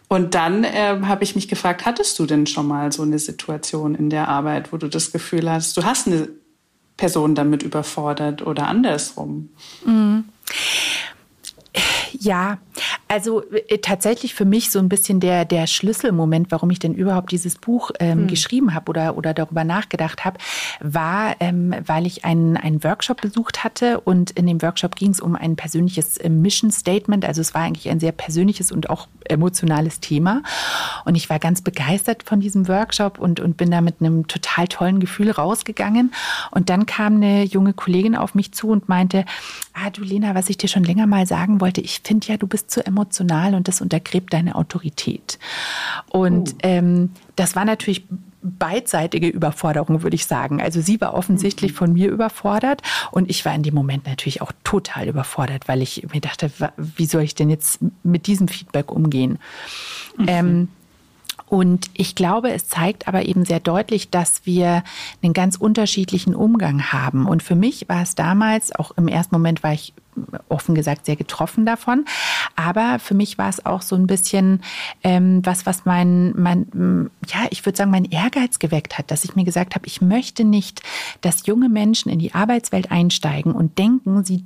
Und dann äh, habe ich mich gefragt, hattest du denn schon mal so eine Situation in der Arbeit, wo du das Gefühl hast, du hast eine Person damit überfordert oder andersrum? Mhm. Ja, also äh, tatsächlich für mich so ein bisschen der, der Schlüsselmoment, warum ich denn überhaupt dieses Buch ähm, hm. geschrieben habe oder, oder darüber nachgedacht habe, war, ähm, weil ich einen, einen Workshop besucht hatte und in dem Workshop ging es um ein persönliches äh, Mission Statement. Also es war eigentlich ein sehr persönliches und auch emotionales Thema. Und ich war ganz begeistert von diesem Workshop und, und bin da mit einem total tollen Gefühl rausgegangen. Und dann kam eine junge Kollegin auf mich zu und meinte, ah du Lena, was ich dir schon länger mal sagen wollte, ich ja, du bist zu emotional und das untergräbt deine Autorität. Und oh. ähm, das war natürlich beidseitige Überforderung, würde ich sagen. Also sie war offensichtlich mhm. von mir überfordert und ich war in dem Moment natürlich auch total überfordert, weil ich mir dachte, wie soll ich denn jetzt mit diesem Feedback umgehen? Mhm. Ähm, und ich glaube, es zeigt aber eben sehr deutlich, dass wir einen ganz unterschiedlichen Umgang haben. Und für mich war es damals, auch im ersten Moment war ich offen gesagt sehr getroffen davon. Aber für mich war es auch so ein bisschen ähm, was, was mein, mein, ja, ich würde sagen, mein Ehrgeiz geweckt hat, dass ich mir gesagt habe, ich möchte nicht, dass junge Menschen in die Arbeitswelt einsteigen und denken, sie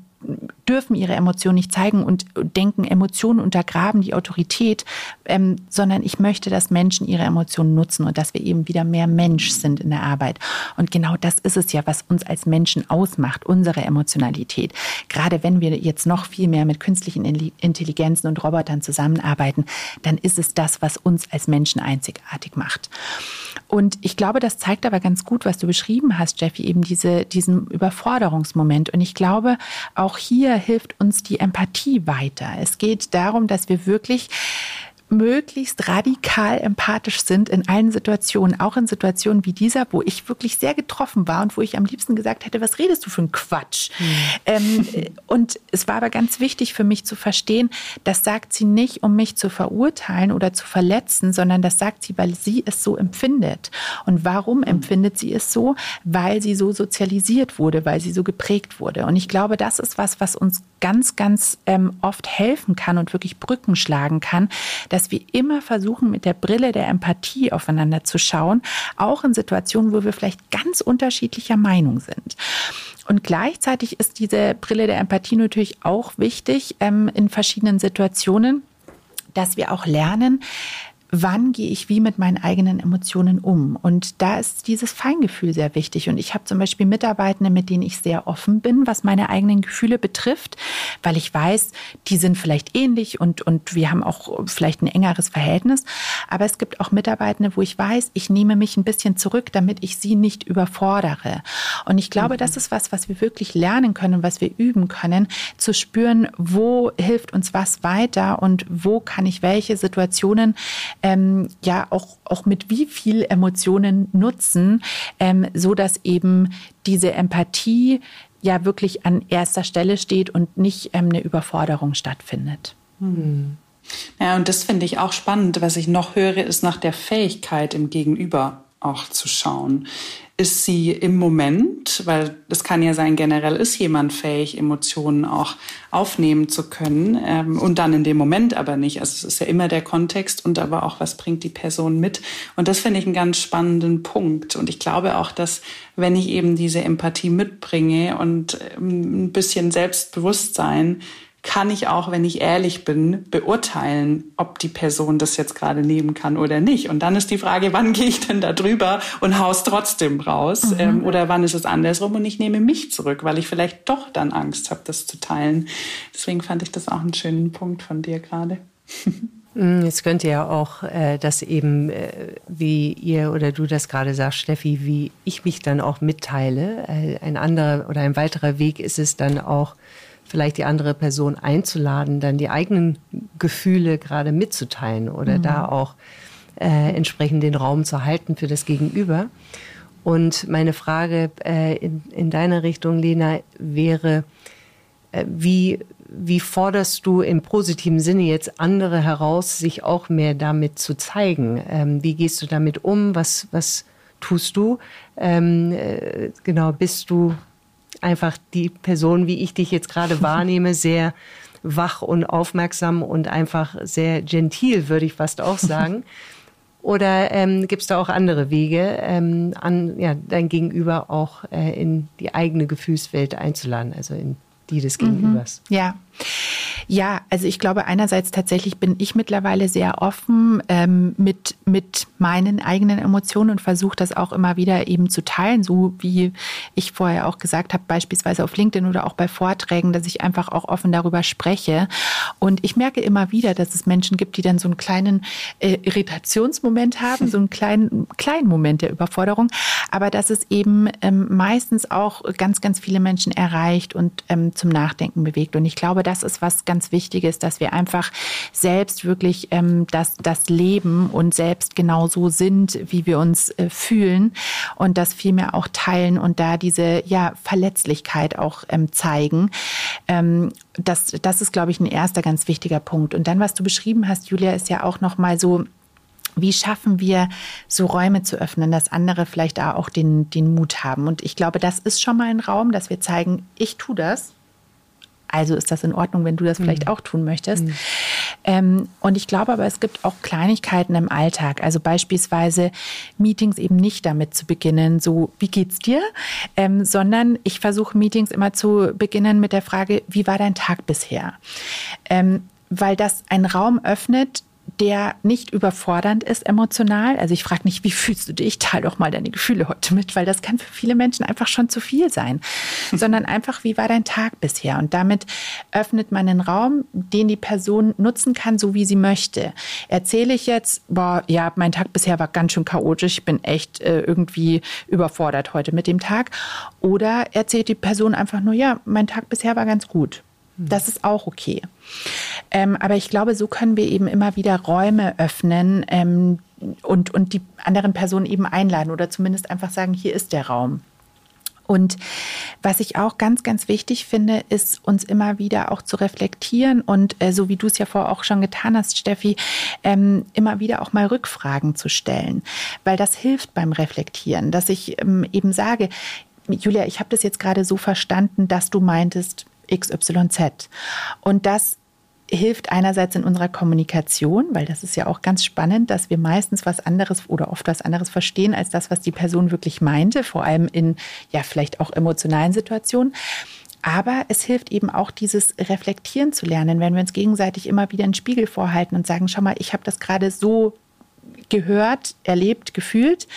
dürfen ihre Emotionen nicht zeigen und denken, Emotionen untergraben die Autorität, ähm, sondern ich möchte, dass Menschen ihre Emotionen nutzen und dass wir eben wieder mehr Mensch sind in der Arbeit. Und genau das ist es ja, was uns als Menschen ausmacht, unsere Emotionalität. Gerade wenn wir jetzt noch viel mehr mit künstlichen Intelligenzen und Robotern zusammenarbeiten, dann ist es das, was uns als Menschen einzigartig macht. Und ich glaube, das zeigt aber ganz gut, was du beschrieben hast, Jeffy, eben diese, diesen Überforderungsmoment. Und ich glaube, auch hier hilft uns die Empathie weiter. Es geht darum, dass wir wirklich möglichst radikal empathisch sind in allen Situationen, auch in Situationen wie dieser, wo ich wirklich sehr getroffen war und wo ich am liebsten gesagt hätte, was redest du für einen Quatsch? Mhm. Ähm, (laughs) und es war aber ganz wichtig für mich zu verstehen, das sagt sie nicht, um mich zu verurteilen oder zu verletzen, sondern das sagt sie, weil sie es so empfindet. Und warum mhm. empfindet sie es so? Weil sie so sozialisiert wurde, weil sie so geprägt wurde. Und ich glaube, das ist was, was uns ganz, ganz ähm, oft helfen kann und wirklich Brücken schlagen kann, dass wir immer versuchen, mit der Brille der Empathie aufeinander zu schauen, auch in Situationen, wo wir vielleicht ganz unterschiedlicher Meinung sind. Und gleichzeitig ist diese Brille der Empathie natürlich auch wichtig ähm, in verschiedenen Situationen, dass wir auch lernen, wann gehe ich wie mit meinen eigenen Emotionen um. Und da ist dieses Feingefühl sehr wichtig. Und ich habe zum Beispiel Mitarbeitende, mit denen ich sehr offen bin, was meine eigenen Gefühle betrifft, weil ich weiß, die sind vielleicht ähnlich und, und wir haben auch vielleicht ein engeres Verhältnis. Aber es gibt auch Mitarbeitende, wo ich weiß, ich nehme mich ein bisschen zurück, damit ich sie nicht überfordere. Und ich glaube, mhm. das ist was, was wir wirklich lernen können, was wir üben können, zu spüren, wo hilft uns was weiter und wo kann ich welche Situationen ähm, ja auch, auch mit wie viel Emotionen nutzen, ähm, so dass eben diese Empathie ja wirklich an erster Stelle steht und nicht ähm, eine Überforderung stattfindet. Hm. Ja, und das finde ich auch spannend. Was ich noch höre, ist nach der Fähigkeit im Gegenüber auch zu schauen ist sie im Moment, weil es kann ja sein, generell ist jemand fähig, Emotionen auch aufnehmen zu können ähm, und dann in dem Moment aber nicht. Also es ist ja immer der Kontext und aber auch, was bringt die Person mit. Und das finde ich einen ganz spannenden Punkt. Und ich glaube auch, dass wenn ich eben diese Empathie mitbringe und ähm, ein bisschen Selbstbewusstsein, kann ich auch, wenn ich ehrlich bin, beurteilen, ob die Person das jetzt gerade nehmen kann oder nicht. Und dann ist die Frage, wann gehe ich denn da drüber und haus trotzdem raus? Mhm. Ähm, oder wann ist es andersrum und ich nehme mich zurück, weil ich vielleicht doch dann Angst habe, das zu teilen. Deswegen fand ich das auch einen schönen Punkt von dir gerade. (laughs) Mm, es könnte ja auch, äh, dass eben, äh, wie ihr oder du das gerade sagst, Steffi, wie ich mich dann auch mitteile. Äh, ein anderer oder ein weiterer Weg ist es dann auch, vielleicht die andere Person einzuladen, dann die eigenen Gefühle gerade mitzuteilen oder mhm. da auch äh, entsprechend den Raum zu halten für das Gegenüber. Und meine Frage äh, in, in deine Richtung, Lena, wäre, äh, wie, wie forderst du im positiven Sinne jetzt andere heraus, sich auch mehr damit zu zeigen? Ähm, wie gehst du damit um? Was, was tust du? Ähm, äh, genau, bist du einfach die Person, wie ich dich jetzt gerade (laughs) wahrnehme, sehr wach und aufmerksam und einfach sehr gentil, würde ich fast auch sagen. (laughs) Oder ähm, gibt es da auch andere Wege, ähm, an ja, dein Gegenüber auch äh, in die eigene Gefühlswelt einzuladen, also in die des mhm. Gegenübers? Ja. Ja, also ich glaube, einerseits tatsächlich bin ich mittlerweile sehr offen ähm, mit, mit meinen eigenen Emotionen und versuche das auch immer wieder eben zu teilen, so wie ich vorher auch gesagt habe, beispielsweise auf LinkedIn oder auch bei Vorträgen, dass ich einfach auch offen darüber spreche. Und ich merke immer wieder, dass es Menschen gibt, die dann so einen kleinen äh, Irritationsmoment haben, so einen kleinen, kleinen Moment der Überforderung, aber dass es eben ähm, meistens auch ganz, ganz viele Menschen erreicht und ähm, zum Nachdenken bewegt. Und ich glaube, das ist was ganz Wichtiges, dass wir einfach selbst wirklich ähm, das, das leben und selbst genau so sind, wie wir uns äh, fühlen und das vielmehr auch teilen und da diese ja, Verletzlichkeit auch ähm, zeigen. Ähm, das, das ist, glaube ich, ein erster ganz wichtiger Punkt. Und dann, was du beschrieben hast, Julia, ist ja auch nochmal so, wie schaffen wir so Räume zu öffnen, dass andere vielleicht auch den, den Mut haben? Und ich glaube, das ist schon mal ein Raum, dass wir zeigen, ich tue das also ist das in Ordnung, wenn du das vielleicht mhm. auch tun möchtest. Mhm. Ähm, und ich glaube aber, es gibt auch Kleinigkeiten im Alltag. Also beispielsweise Meetings eben nicht damit zu beginnen, so wie geht's dir, ähm, sondern ich versuche Meetings immer zu beginnen mit der Frage, wie war dein Tag bisher? Ähm, weil das einen Raum öffnet, der nicht überfordernd ist emotional. Also ich frage nicht, wie fühlst du dich? Teil doch mal deine Gefühle heute mit, weil das kann für viele Menschen einfach schon zu viel sein. (laughs) Sondern einfach, wie war dein Tag bisher? Und damit öffnet man einen Raum, den die Person nutzen kann, so wie sie möchte. Erzähle ich jetzt, boah, ja, mein Tag bisher war ganz schön chaotisch, ich bin echt äh, irgendwie überfordert heute mit dem Tag. Oder erzählt die Person einfach nur, ja, mein Tag bisher war ganz gut. Das ist auch okay. Ähm, aber ich glaube, so können wir eben immer wieder Räume öffnen ähm, und, und die anderen Personen eben einladen oder zumindest einfach sagen, hier ist der Raum. Und was ich auch ganz, ganz wichtig finde, ist uns immer wieder auch zu reflektieren und äh, so wie du es ja vorher auch schon getan hast, Steffi, ähm, immer wieder auch mal Rückfragen zu stellen, weil das hilft beim Reflektieren, dass ich ähm, eben sage, Julia, ich habe das jetzt gerade so verstanden, dass du meintest, XYZ. Und das hilft einerseits in unserer Kommunikation, weil das ist ja auch ganz spannend, dass wir meistens was anderes oder oft was anderes verstehen als das, was die Person wirklich meinte, vor allem in ja vielleicht auch emotionalen Situationen. Aber es hilft eben auch, dieses Reflektieren zu lernen, wenn wir uns gegenseitig immer wieder einen Spiegel vorhalten und sagen, schau mal, ich habe das gerade so gehört, erlebt, gefühlt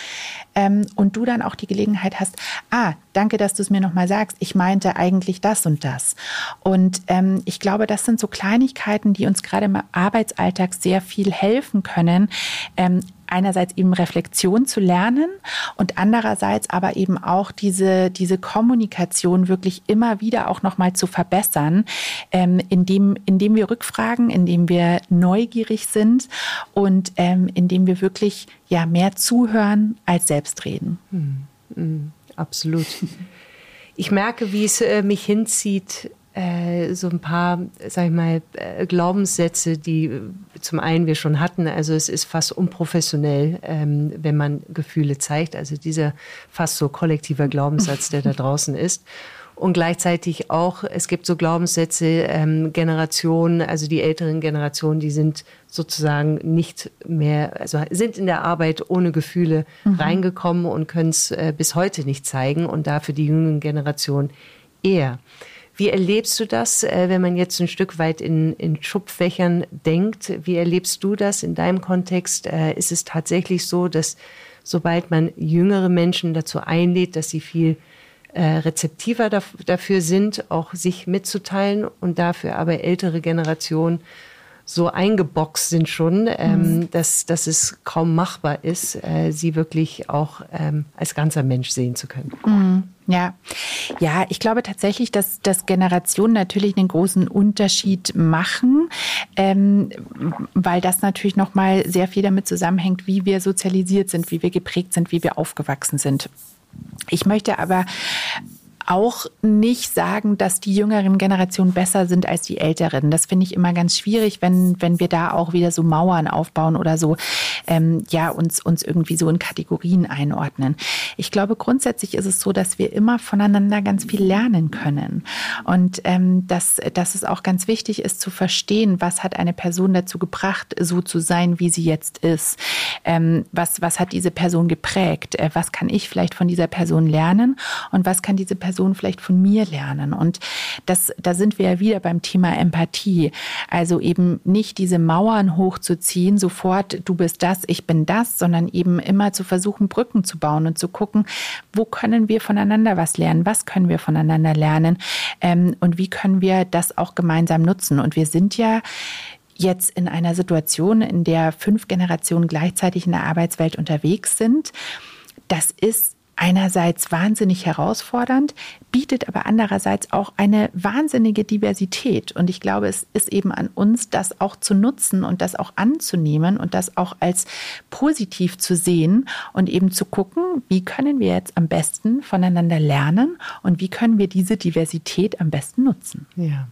ähm, und du dann auch die Gelegenheit hast, ah, danke, dass du es mir nochmal sagst, ich meinte eigentlich das und das. Und ähm, ich glaube, das sind so Kleinigkeiten, die uns gerade im Arbeitsalltag sehr viel helfen können, ähm, einerseits eben Reflexion zu lernen und andererseits aber eben auch diese, diese Kommunikation wirklich immer wieder auch nochmal zu verbessern, ähm, indem, indem wir rückfragen, indem wir neugierig sind und ähm, indem wir wirklich ja mehr zuhören als selbst reden. Mhm. Mhm. Absolut. Ich merke, wie es äh, mich hinzieht, äh, so ein paar, sag ich mal, äh, Glaubenssätze, die äh, zum einen wir schon hatten. Also es ist fast unprofessionell, ähm, wenn man Gefühle zeigt. Also dieser fast so kollektiver Glaubenssatz, der da (laughs) draußen ist. Und gleichzeitig auch, es gibt so Glaubenssätze, ähm, Generationen, also die älteren Generationen, die sind sozusagen nicht mehr, also sind in der Arbeit ohne Gefühle mhm. reingekommen und können es äh, bis heute nicht zeigen und dafür die jüngeren Generationen eher. Wie erlebst du das, äh, wenn man jetzt ein Stück weit in, in Schubfächern denkt? Wie erlebst du das in deinem Kontext? Äh, ist es tatsächlich so, dass sobald man jüngere Menschen dazu einlädt, dass sie viel äh, rezeptiver dafür sind, auch sich mitzuteilen und dafür aber ältere Generationen so eingeboxt sind schon, ähm, mhm. dass, dass es kaum machbar ist, äh, sie wirklich auch ähm, als ganzer Mensch sehen zu können. Mhm. Ja, ja, ich glaube tatsächlich, dass, dass Generationen natürlich einen großen Unterschied machen, ähm, weil das natürlich nochmal sehr viel damit zusammenhängt, wie wir sozialisiert sind, wie wir geprägt sind, wie wir aufgewachsen sind. Ich möchte aber auch nicht sagen, dass die jüngeren Generationen besser sind als die älteren. Das finde ich immer ganz schwierig, wenn, wenn wir da auch wieder so Mauern aufbauen oder so, ähm, ja, uns, uns irgendwie so in Kategorien einordnen. Ich glaube, grundsätzlich ist es so, dass wir immer voneinander ganz viel lernen können. Und ähm, dass, dass es auch ganz wichtig ist zu verstehen, was hat eine Person dazu gebracht, so zu sein, wie sie jetzt ist. Ähm, was, was hat diese Person geprägt? Äh, was kann ich vielleicht von dieser Person lernen? Und was kann diese Person vielleicht von mir lernen? Und das, da sind wir ja wieder beim Thema Empathie. Also eben nicht diese Mauern hochzuziehen, sofort, du bist das, ich bin das, sondern eben immer zu versuchen, Brücken zu bauen und zu gucken, wo können wir voneinander was lernen? Was können wir voneinander lernen? Ähm, und wie können wir das auch gemeinsam nutzen? Und wir sind ja jetzt in einer Situation, in der fünf Generationen gleichzeitig in der Arbeitswelt unterwegs sind. Das ist einerseits wahnsinnig herausfordernd, bietet aber andererseits auch eine wahnsinnige Diversität. Und ich glaube, es ist eben an uns, das auch zu nutzen und das auch anzunehmen und das auch als positiv zu sehen und eben zu gucken, wie können wir jetzt am besten voneinander lernen und wie können wir diese Diversität am besten nutzen. Ja.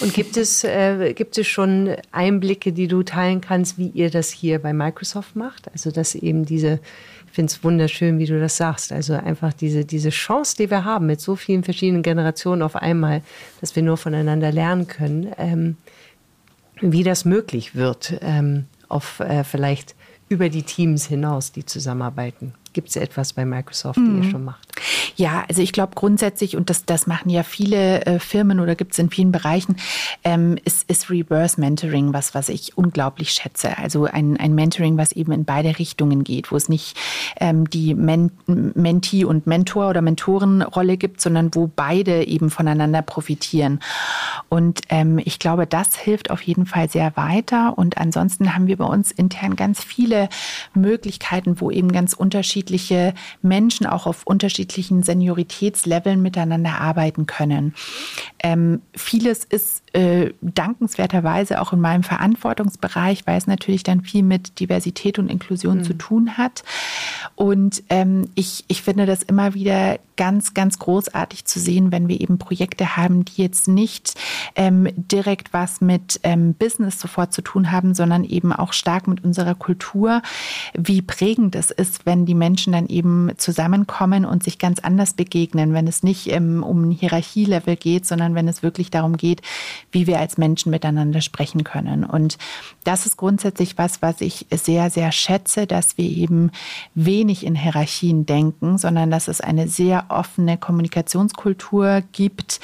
Und gibt es, äh, gibt es schon Einblicke, die du teilen kannst, wie ihr das hier bei Microsoft macht? Also, dass eben diese finde es wunderschön, wie du das sagst. Also einfach diese, diese Chance, die wir haben mit so vielen verschiedenen Generationen auf einmal, dass wir nur voneinander lernen können, ähm, wie das möglich wird, ähm, auf äh, vielleicht über die Teams hinaus, die zusammenarbeiten. Gibt es etwas bei Microsoft, die mhm. ihr schon macht? Ja, also ich glaube grundsätzlich, und das, das machen ja viele äh, Firmen oder gibt es in vielen Bereichen, ähm, ist, ist Reverse Mentoring was, was ich unglaublich schätze. Also ein, ein Mentoring, was eben in beide Richtungen geht, wo es nicht ähm, die Men Mentee- und Mentor- oder Mentorenrolle gibt, sondern wo beide eben voneinander profitieren. Und ähm, ich glaube, das hilft auf jeden Fall sehr weiter. Und ansonsten haben wir bei uns intern ganz viele Möglichkeiten, wo eben ganz unterschiedliche Menschen auch auf unterschiedlichen Senioritätsleveln miteinander arbeiten können. Ähm, vieles ist äh, dankenswerterweise auch in meinem Verantwortungsbereich, weil es natürlich dann viel mit Diversität und Inklusion mhm. zu tun hat. Und ähm, ich, ich finde das immer wieder ganz, ganz großartig zu sehen, wenn wir eben Projekte haben, die jetzt nicht ähm, direkt was mit ähm, Business sofort zu tun haben, sondern eben auch stark mit unserer Kultur, wie prägend es ist, wenn die Menschen dann eben zusammenkommen und sich ganz anders begegnen, wenn es nicht ähm, um ein Hierarchielevel geht, sondern wenn es wirklich darum geht, wie wir als Menschen miteinander sprechen können. Und das ist grundsätzlich was, was ich sehr, sehr schätze, dass wir eben wenig in Hierarchien denken, sondern dass es eine sehr offene Kommunikationskultur gibt,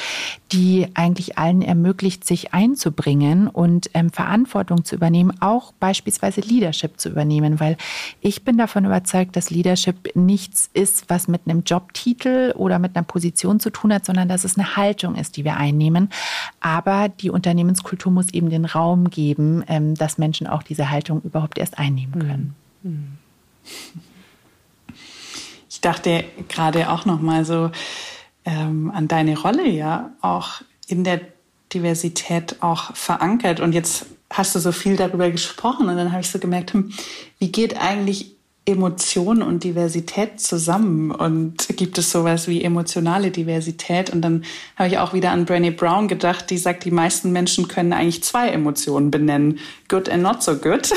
die eigentlich allen ermöglicht, sich einzubringen und ähm, Verantwortung zu übernehmen, auch beispielsweise Leadership zu übernehmen, weil ich bin davon überzeugt, dass Leadership nichts ist, was mit einem Jobtitel oder mit einer Position zu tun hat, sondern dass es eine Haltung ist, die wir einnehmen. Aber die Unternehmenskultur muss eben den Raum geben, ähm, dass Menschen auch diese Haltung überhaupt erst einnehmen können. Mhm. Ich dachte gerade auch noch mal so ähm, an deine Rolle ja auch in der Diversität auch verankert. Und jetzt hast du so viel darüber gesprochen und dann habe ich so gemerkt, hm, wie geht eigentlich Emotion und Diversität zusammen und gibt es sowas wie emotionale Diversität und dann habe ich auch wieder an Brené Brown gedacht, die sagt, die meisten Menschen können eigentlich zwei Emotionen benennen, good and not so good.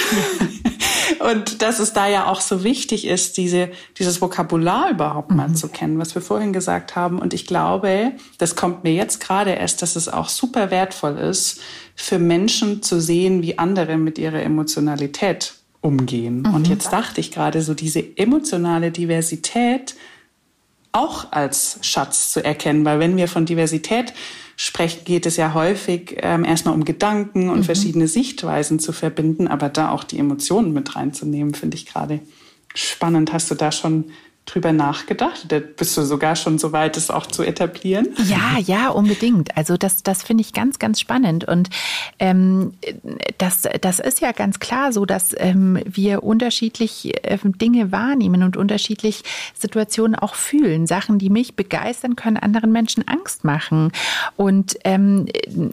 (laughs) und dass es da ja auch so wichtig ist, diese, dieses Vokabular überhaupt mal mhm. zu kennen, was wir vorhin gesagt haben. Und ich glaube, das kommt mir jetzt gerade erst, dass es auch super wertvoll ist, für Menschen zu sehen, wie andere mit ihrer Emotionalität umgehen. Mhm. Und jetzt dachte ich gerade so, diese emotionale Diversität auch als Schatz zu erkennen, weil wenn wir von Diversität sprechen, geht es ja häufig ähm, erstmal um Gedanken und mhm. verschiedene Sichtweisen zu verbinden, aber da auch die Emotionen mit reinzunehmen, finde ich gerade spannend. Hast du da schon drüber nachgedacht? Da bist du sogar schon so weit, es auch zu etablieren? Ja, ja, unbedingt. Also das, das finde ich ganz, ganz spannend. Und ähm, das, das ist ja ganz klar so, dass ähm, wir unterschiedlich äh, Dinge wahrnehmen und unterschiedlich Situationen auch fühlen. Sachen, die mich begeistern, können anderen Menschen Angst machen. Und ähm,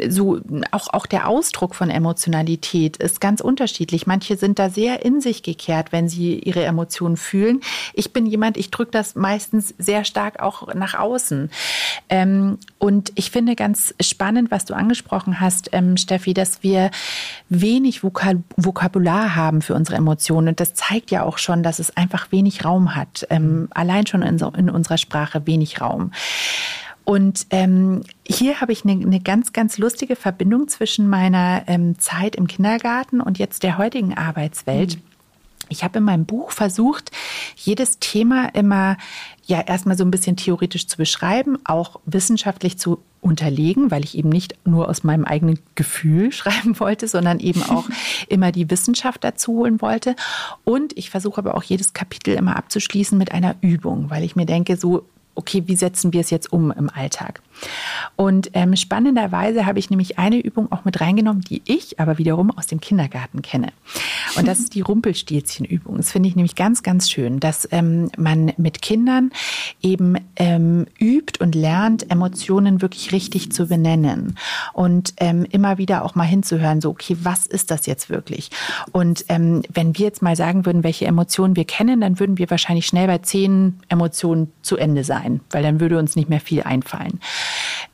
so auch, auch der Ausdruck von Emotionalität ist ganz unterschiedlich. Manche sind da sehr in sich gekehrt, wenn sie ihre Emotionen fühlen. Ich bin jemand, ich ich drücke das meistens sehr stark auch nach außen. Ähm, und ich finde ganz spannend, was du angesprochen hast, ähm, Steffi, dass wir wenig Vokab Vokabular haben für unsere Emotionen. Und das zeigt ja auch schon, dass es einfach wenig Raum hat. Ähm, allein schon in, so, in unserer Sprache wenig Raum. Und ähm, hier habe ich eine, eine ganz, ganz lustige Verbindung zwischen meiner ähm, Zeit im Kindergarten und jetzt der heutigen Arbeitswelt. Mhm. Ich habe in meinem Buch versucht, jedes Thema immer ja erstmal so ein bisschen theoretisch zu beschreiben, auch wissenschaftlich zu unterlegen, weil ich eben nicht nur aus meinem eigenen Gefühl (laughs) schreiben wollte, sondern eben auch (laughs) immer die Wissenschaft dazu holen wollte. Und ich versuche aber auch jedes Kapitel immer abzuschließen mit einer Übung, weil ich mir denke, so okay, wie setzen wir es jetzt um im Alltag? Und ähm, spannenderweise habe ich nämlich eine Übung auch mit reingenommen, die ich aber wiederum aus dem Kindergarten kenne. Und das ist die (laughs) Rumpelstilzchen-Übung. Das finde ich nämlich ganz, ganz schön, dass ähm, man mit Kindern eben ähm, übt und lernt, Emotionen wirklich richtig zu benennen und ähm, immer wieder auch mal hinzuhören, so, okay, was ist das jetzt wirklich? Und ähm, wenn wir jetzt mal sagen würden, welche Emotionen wir kennen, dann würden wir wahrscheinlich schnell bei zehn Emotionen zu Ende sein, weil dann würde uns nicht mehr viel einfallen.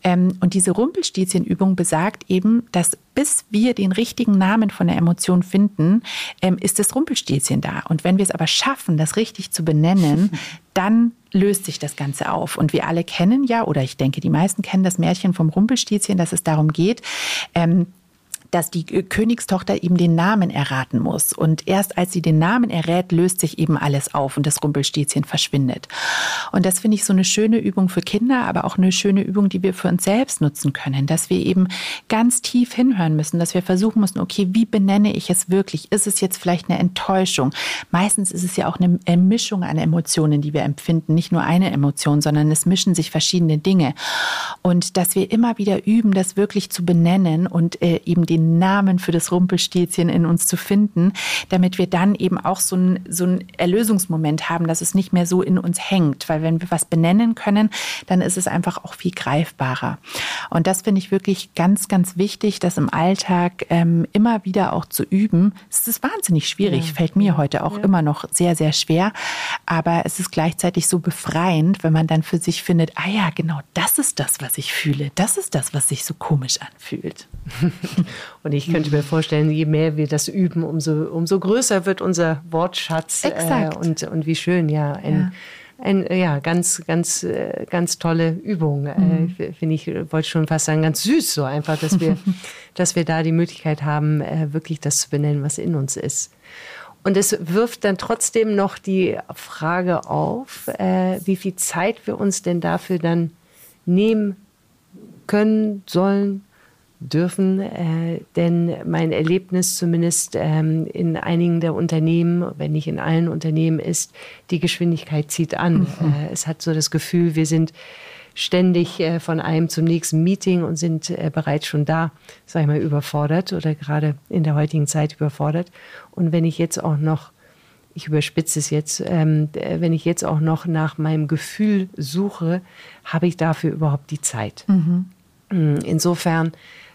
Ähm, und diese Rumpelstilzchenübung besagt eben, dass bis wir den richtigen Namen von der Emotion finden, ähm, ist das Rumpelstilzchen da. Und wenn wir es aber schaffen, das richtig zu benennen, (laughs) dann löst sich das Ganze auf. Und wir alle kennen ja, oder ich denke, die meisten kennen das Märchen vom Rumpelstilzchen, dass es darum geht, ähm, dass die Königstochter eben den Namen erraten muss. Und erst als sie den Namen errät, löst sich eben alles auf und das Rumpelstilzchen verschwindet. Und das finde ich so eine schöne Übung für Kinder, aber auch eine schöne Übung, die wir für uns selbst nutzen können, dass wir eben ganz tief hinhören müssen, dass wir versuchen müssen, okay, wie benenne ich es wirklich? Ist es jetzt vielleicht eine Enttäuschung? Meistens ist es ja auch eine Mischung an Emotionen, die wir empfinden, nicht nur eine Emotion, sondern es mischen sich verschiedene Dinge. Und dass wir immer wieder üben, das wirklich zu benennen und äh, eben den den Namen für das Rumpelstilzchen in uns zu finden, damit wir dann eben auch so ein, so Erlösungsmoment haben, dass es nicht mehr so in uns hängt. Weil wenn wir was benennen können, dann ist es einfach auch viel greifbarer. Und das finde ich wirklich ganz, ganz wichtig, das im Alltag ähm, immer wieder auch zu üben. Es ist wahnsinnig schwierig, ja. fällt mir heute auch ja. immer noch sehr, sehr schwer. Aber es ist gleichzeitig so befreiend, wenn man dann für sich findet, ah ja, genau das ist das, was ich fühle. Das ist das, was sich so komisch anfühlt. (laughs) Und ich könnte mir vorstellen, je mehr wir das üben, umso, umso größer wird unser Wortschatz. Äh, und, und wie schön, ja. Ein, ja. Ein, ja, ganz, ganz, äh, ganz tolle Übung. Äh, mhm. Äh, Finde ich, wollte schon fast sagen, ganz süß so einfach, dass wir, (laughs) dass wir da die Möglichkeit haben, äh, wirklich das zu benennen, was in uns ist. Und es wirft dann trotzdem noch die Frage auf, äh, wie viel Zeit wir uns denn dafür dann nehmen können, sollen, dürfen. Äh, denn mein Erlebnis zumindest ähm, in einigen der Unternehmen, wenn nicht in allen Unternehmen ist, die Geschwindigkeit zieht an. Mhm. Äh, es hat so das Gefühl, wir sind ständig äh, von einem zum nächsten Meeting und sind äh, bereits schon da, sag ich mal, überfordert oder gerade in der heutigen Zeit überfordert. Und wenn ich jetzt auch noch ich überspitze es jetzt, ähm, wenn ich jetzt auch noch nach meinem Gefühl suche, habe ich dafür überhaupt die Zeit. Mhm. Insofern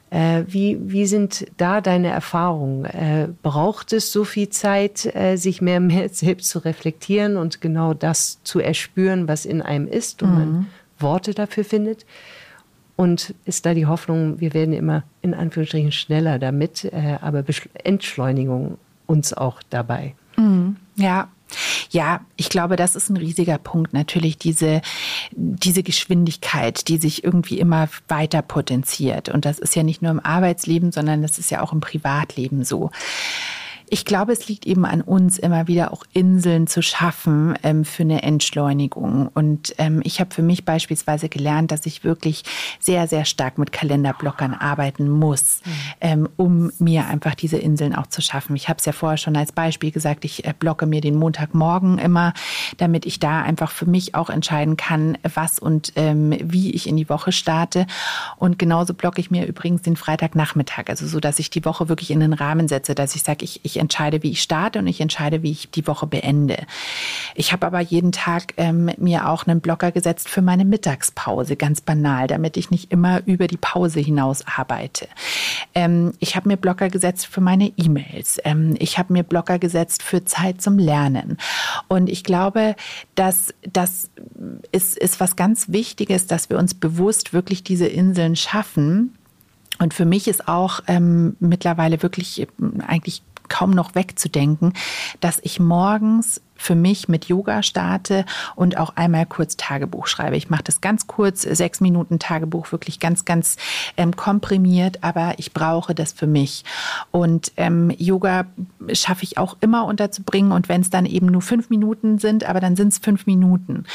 äh, wie, wie sind da deine Erfahrungen? Äh, braucht es so viel Zeit, äh, sich mehr, mehr (laughs) selbst zu reflektieren und genau das zu erspüren, was in einem ist und mhm. man Worte dafür findet? Und ist da die Hoffnung, wir werden immer in Anführungsstrichen schneller damit, äh, aber Entschleunigung uns auch dabei? Mhm. Ja, ja, ich glaube, das ist ein riesiger Punkt. Natürlich diese, diese Geschwindigkeit, die sich irgendwie immer weiter potenziert. Und das ist ja nicht nur im Arbeitsleben, sondern das ist ja auch im Privatleben so. Ich glaube, es liegt eben an uns, immer wieder auch Inseln zu schaffen ähm, für eine Entschleunigung. Und ähm, ich habe für mich beispielsweise gelernt, dass ich wirklich sehr, sehr stark mit Kalenderblockern arbeiten muss, mhm. ähm, um mir einfach diese Inseln auch zu schaffen. Ich habe es ja vorher schon als Beispiel gesagt, ich äh, blocke mir den Montagmorgen immer, damit ich da einfach für mich auch entscheiden kann, was und ähm, wie ich in die Woche starte. Und genauso blocke ich mir übrigens den Freitagnachmittag, also so, dass ich die Woche wirklich in den Rahmen setze, dass ich sage, ich, ich entscheide, wie ich starte und ich entscheide, wie ich die Woche beende. Ich habe aber jeden Tag ähm, mir auch einen Blocker gesetzt für meine Mittagspause, ganz banal, damit ich nicht immer über die Pause hinaus arbeite. Ähm, ich habe mir Blocker gesetzt für meine E-Mails. Ähm, ich habe mir Blocker gesetzt für Zeit zum Lernen. Und ich glaube, dass das ist, ist was ganz Wichtiges, dass wir uns bewusst wirklich diese Inseln schaffen. Und für mich ist auch ähm, mittlerweile wirklich äh, eigentlich kaum noch wegzudenken, dass ich morgens für mich mit Yoga starte und auch einmal kurz Tagebuch schreibe. Ich mache das ganz kurz, sechs Minuten Tagebuch, wirklich ganz, ganz ähm, komprimiert, aber ich brauche das für mich. Und ähm, Yoga schaffe ich auch immer unterzubringen und wenn es dann eben nur fünf Minuten sind, aber dann sind es fünf Minuten.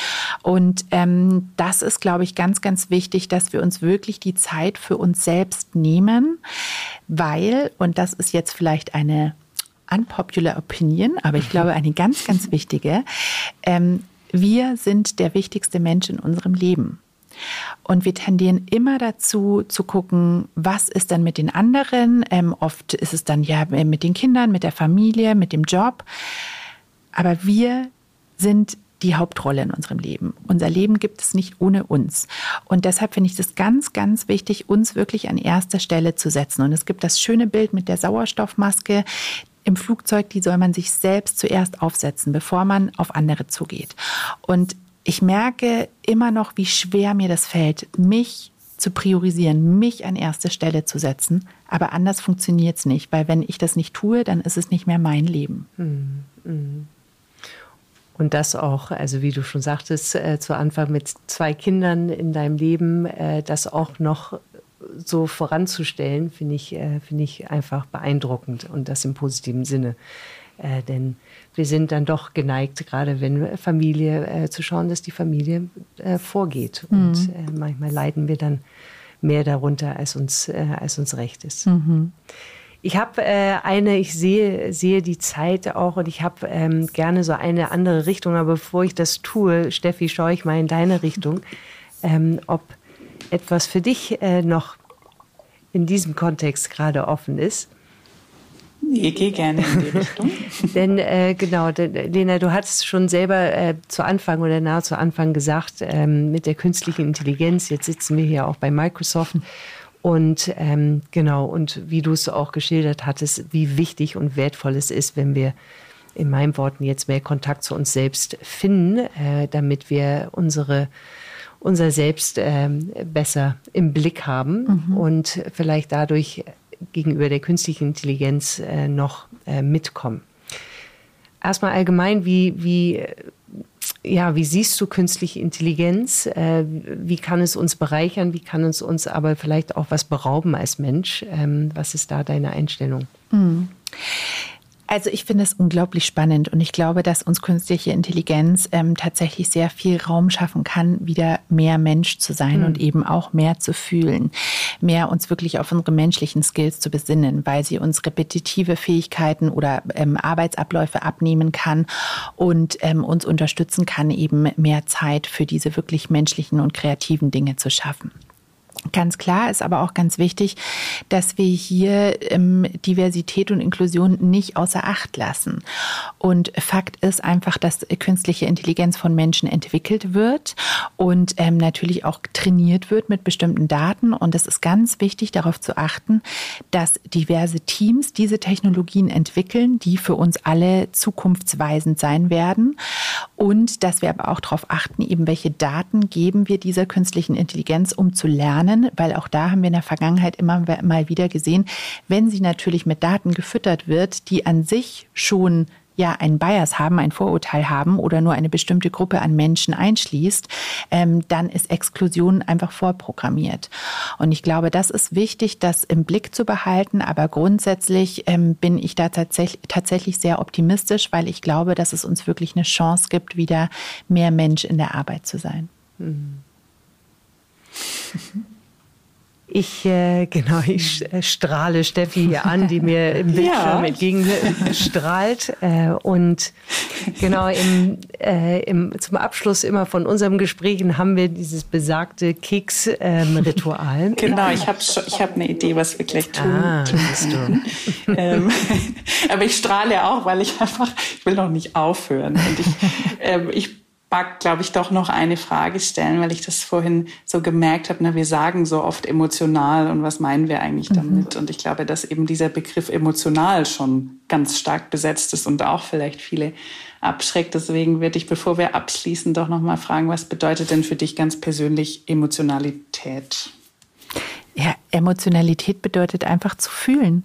Und ähm, das ist, glaube ich, ganz, ganz wichtig, dass wir uns wirklich die Zeit für uns selbst nehmen, weil, und das ist jetzt vielleicht eine unpopular opinion, aber ich glaube eine ganz, ganz wichtige. Ähm, wir sind der wichtigste Mensch in unserem Leben. Und wir tendieren immer dazu zu gucken, was ist dann mit den anderen. Ähm, oft ist es dann ja mit den Kindern, mit der Familie, mit dem Job. Aber wir sind die Hauptrolle in unserem Leben. Unser Leben gibt es nicht ohne uns. Und deshalb finde ich es ganz, ganz wichtig, uns wirklich an erster Stelle zu setzen. Und es gibt das schöne Bild mit der Sauerstoffmaske, im Flugzeug, die soll man sich selbst zuerst aufsetzen, bevor man auf andere zugeht. Und ich merke immer noch, wie schwer mir das fällt, mich zu priorisieren, mich an erste Stelle zu setzen. Aber anders funktioniert es nicht, weil wenn ich das nicht tue, dann ist es nicht mehr mein Leben. Hm, hm. Und das auch, also wie du schon sagtest, äh, zu Anfang mit zwei Kindern in deinem Leben, äh, das auch noch so voranzustellen, finde ich, äh, finde ich einfach beeindruckend und das im positiven Sinne. Äh, denn wir sind dann doch geneigt, gerade wenn Familie, äh, zu schauen, dass die Familie äh, vorgeht. Mhm. Und äh, manchmal leiden wir dann mehr darunter, als uns, äh, als uns recht ist. Mhm. Ich habe eine, ich sehe, sehe die Zeit auch und ich habe ähm, gerne so eine andere Richtung. Aber bevor ich das tue, Steffi, schaue ich mal in deine Richtung, (laughs) ähm, ob etwas für dich äh, noch in diesem Kontext gerade offen ist. Ich gehe gerne in die (laughs) Richtung. denn äh, genau, denn, Lena, du hattest schon selber äh, zu Anfang oder nahe zu Anfang gesagt, ähm, mit der künstlichen Intelligenz, jetzt sitzen wir hier auch bei Microsoft. Und ähm, genau, und wie du es auch geschildert hattest, wie wichtig und wertvoll es ist, wenn wir in meinen Worten jetzt mehr Kontakt zu uns selbst finden, äh, damit wir unsere unser Selbst ähm, besser im Blick haben mhm. und vielleicht dadurch gegenüber der künstlichen Intelligenz äh, noch äh, mitkommen. Erstmal allgemein, wie, wie, ja, wie siehst du künstliche Intelligenz? Äh, wie kann es uns bereichern? Wie kann es uns aber vielleicht auch was berauben als Mensch? Ähm, was ist da deine Einstellung? Mhm. Also ich finde es unglaublich spannend und ich glaube, dass uns künstliche Intelligenz ähm, tatsächlich sehr viel Raum schaffen kann, wieder mehr Mensch zu sein mhm. und eben auch mehr zu fühlen, mehr uns wirklich auf unsere menschlichen Skills zu besinnen, weil sie uns repetitive Fähigkeiten oder ähm, Arbeitsabläufe abnehmen kann und ähm, uns unterstützen kann, eben mehr Zeit für diese wirklich menschlichen und kreativen Dinge zu schaffen. Ganz klar ist aber auch ganz wichtig, dass wir hier ähm, Diversität und Inklusion nicht außer Acht lassen. Und Fakt ist einfach, dass künstliche Intelligenz von Menschen entwickelt wird und ähm, natürlich auch trainiert wird mit bestimmten Daten. Und es ist ganz wichtig, darauf zu achten, dass diverse Teams diese Technologien entwickeln, die für uns alle zukunftsweisend sein werden. Und dass wir aber auch darauf achten, eben welche Daten geben wir dieser künstlichen Intelligenz, um zu lernen. Weil auch da haben wir in der Vergangenheit immer mal wieder gesehen, wenn sie natürlich mit Daten gefüttert wird, die an sich schon ja ein Bias haben, ein Vorurteil haben oder nur eine bestimmte Gruppe an Menschen einschließt, ähm, dann ist Exklusion einfach vorprogrammiert. Und ich glaube, das ist wichtig, das im Blick zu behalten. Aber grundsätzlich ähm, bin ich da tatsächlich, tatsächlich sehr optimistisch, weil ich glaube, dass es uns wirklich eine Chance gibt, wieder mehr Mensch in der Arbeit zu sein. Mhm. Ich, äh, genau, (laughs) ich äh, strahle Steffi hier an, die mir im Bildschirm ja. entgegenstrahlt. Äh, und Genau, im, äh, im, zum Abschluss immer von unserem Gesprächen haben wir dieses besagte Keks-Ritual. Ähm, (laughs) genau, ich habe ich hab eine Idee, was wir gleich tun. Ah, du. (laughs) ähm, aber ich strahle auch, weil ich einfach, ich will noch nicht aufhören. Und ich, ähm, ich mag, glaube ich, doch noch eine Frage stellen, weil ich das vorhin so gemerkt habe, na, wir sagen so oft emotional und was meinen wir eigentlich mhm. damit? Und ich glaube, dass eben dieser Begriff emotional schon ganz stark besetzt ist und auch vielleicht viele abschreckt. Deswegen würde ich, bevor wir abschließen, doch noch mal fragen, was bedeutet denn für dich ganz persönlich Emotionalität? Ja, Emotionalität bedeutet einfach zu fühlen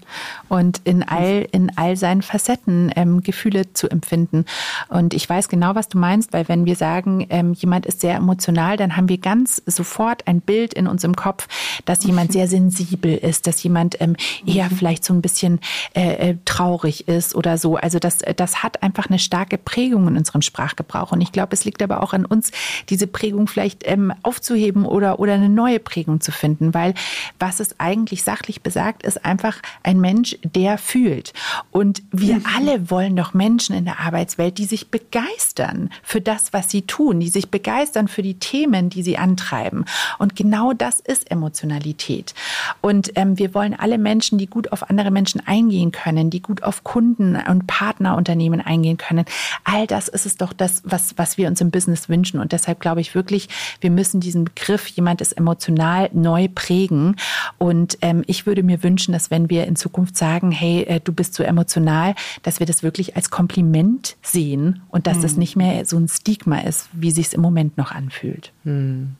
und in all, in all seinen Facetten ähm, Gefühle zu empfinden. Und ich weiß genau, was du meinst, weil wenn wir sagen, ähm, jemand ist sehr emotional, dann haben wir ganz sofort ein Bild in unserem Kopf, dass jemand sehr sensibel ist, dass jemand ähm, eher vielleicht so ein bisschen äh, äh, traurig ist oder so. Also das, das hat einfach eine starke Prägung in unserem Sprachgebrauch. Und ich glaube, es liegt aber auch an uns, diese Prägung vielleicht ähm, aufzuheben oder, oder eine neue Prägung zu finden, weil was es eigentlich sachlich besagt, ist einfach ein Mensch, der fühlt. Und wir mhm. alle wollen doch Menschen in der Arbeitswelt, die sich begeistern für das, was sie tun, die sich begeistern für die Themen, die sie antreiben. Und genau das ist Emotionalität. Und ähm, wir wollen alle Menschen, die gut auf andere Menschen eingehen können, die gut auf Kunden und Partnerunternehmen eingehen können. All das ist es doch das, was, was wir uns im Business wünschen. Und deshalb glaube ich wirklich, wir müssen diesen Begriff, jemand ist emotional, neu prägen und ähm, ich würde mir wünschen, dass wenn wir in Zukunft sagen, hey, äh, du bist so emotional, dass wir das wirklich als Kompliment sehen und dass mhm. das nicht mehr so ein Stigma ist, wie sich es im Moment noch anfühlt. Mhm.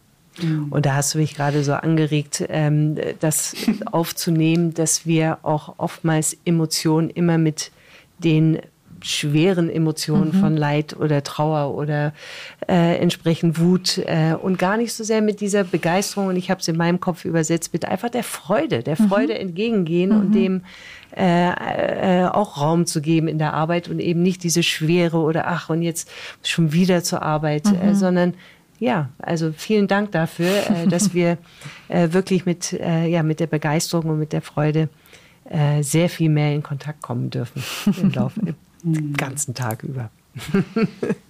Und da hast du mich gerade so angeregt, ähm, das (laughs) aufzunehmen, dass wir auch oftmals Emotionen immer mit den schweren Emotionen mhm. von Leid oder Trauer oder äh, entsprechend Wut äh, und gar nicht so sehr mit dieser Begeisterung und ich habe es in meinem Kopf übersetzt mit einfach der Freude, der mhm. Freude entgegengehen mhm. und dem äh, äh, auch Raum zu geben in der Arbeit und eben nicht diese Schwere oder ach und jetzt schon wieder zur Arbeit, äh, mhm. sondern ja, also vielen Dank dafür, äh, dass (laughs) wir äh, wirklich mit, äh, ja, mit der Begeisterung und mit der Freude äh, sehr viel mehr in Kontakt kommen dürfen im (laughs) Laufe, den ganzen Tag über. (laughs)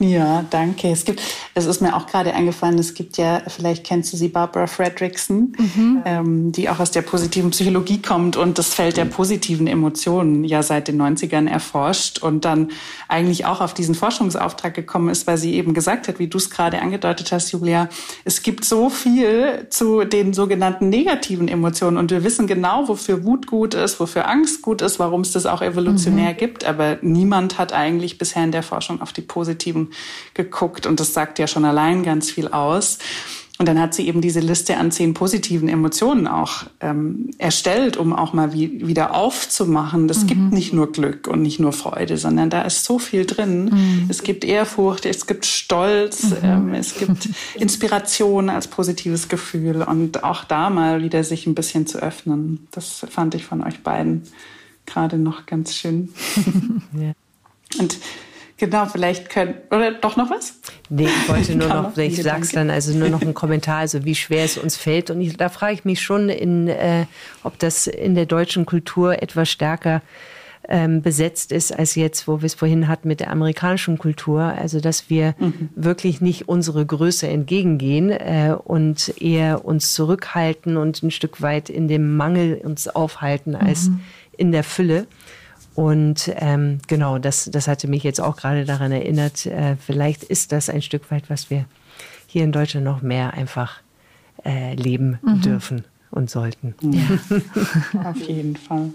Ja, danke. Es gibt, es ist mir auch gerade eingefallen, es gibt ja, vielleicht kennst du sie, Barbara Fredrickson, mhm. ähm, die auch aus der positiven Psychologie kommt und das Feld der positiven Emotionen ja seit den 90ern erforscht und dann eigentlich auch auf diesen Forschungsauftrag gekommen ist, weil sie eben gesagt hat, wie du es gerade angedeutet hast, Julia, es gibt so viel zu den sogenannten negativen Emotionen und wir wissen genau, wofür Wut gut ist, wofür Angst gut ist, warum es das auch evolutionär mhm. gibt, aber niemand hat eigentlich bisher in der Forschung auf die positiven geguckt und das sagt ja schon allein ganz viel aus. Und dann hat sie eben diese Liste an zehn positiven Emotionen auch ähm, erstellt, um auch mal wie, wieder aufzumachen. Das mhm. gibt nicht nur Glück und nicht nur Freude, sondern da ist so viel drin. Mhm. Es gibt Ehrfurcht, es gibt Stolz, mhm. ähm, es gibt (laughs) Inspiration als positives Gefühl und auch da mal wieder sich ein bisschen zu öffnen. Das fand ich von euch beiden gerade noch ganz schön. (laughs) ja. Und Genau, vielleicht können, oder doch noch was? Nee, ich wollte (laughs) nur noch, ich sag's dann, also nur noch (laughs) ein Kommentar, also wie schwer es uns fällt. Und ich, da frage ich mich schon, in, äh, ob das in der deutschen Kultur etwas stärker ähm, besetzt ist als jetzt, wo wir es vorhin hatten mit der amerikanischen Kultur. Also, dass wir mhm. wirklich nicht unsere Größe entgegengehen äh, und eher uns zurückhalten und ein Stück weit in dem Mangel uns aufhalten als mhm. in der Fülle. Und ähm, genau, das, das hatte mich jetzt auch gerade daran erinnert, äh, vielleicht ist das ein Stück weit, was wir hier in Deutschland noch mehr einfach äh, leben mhm. dürfen und sollten. Ja, (laughs) auf jeden Fall.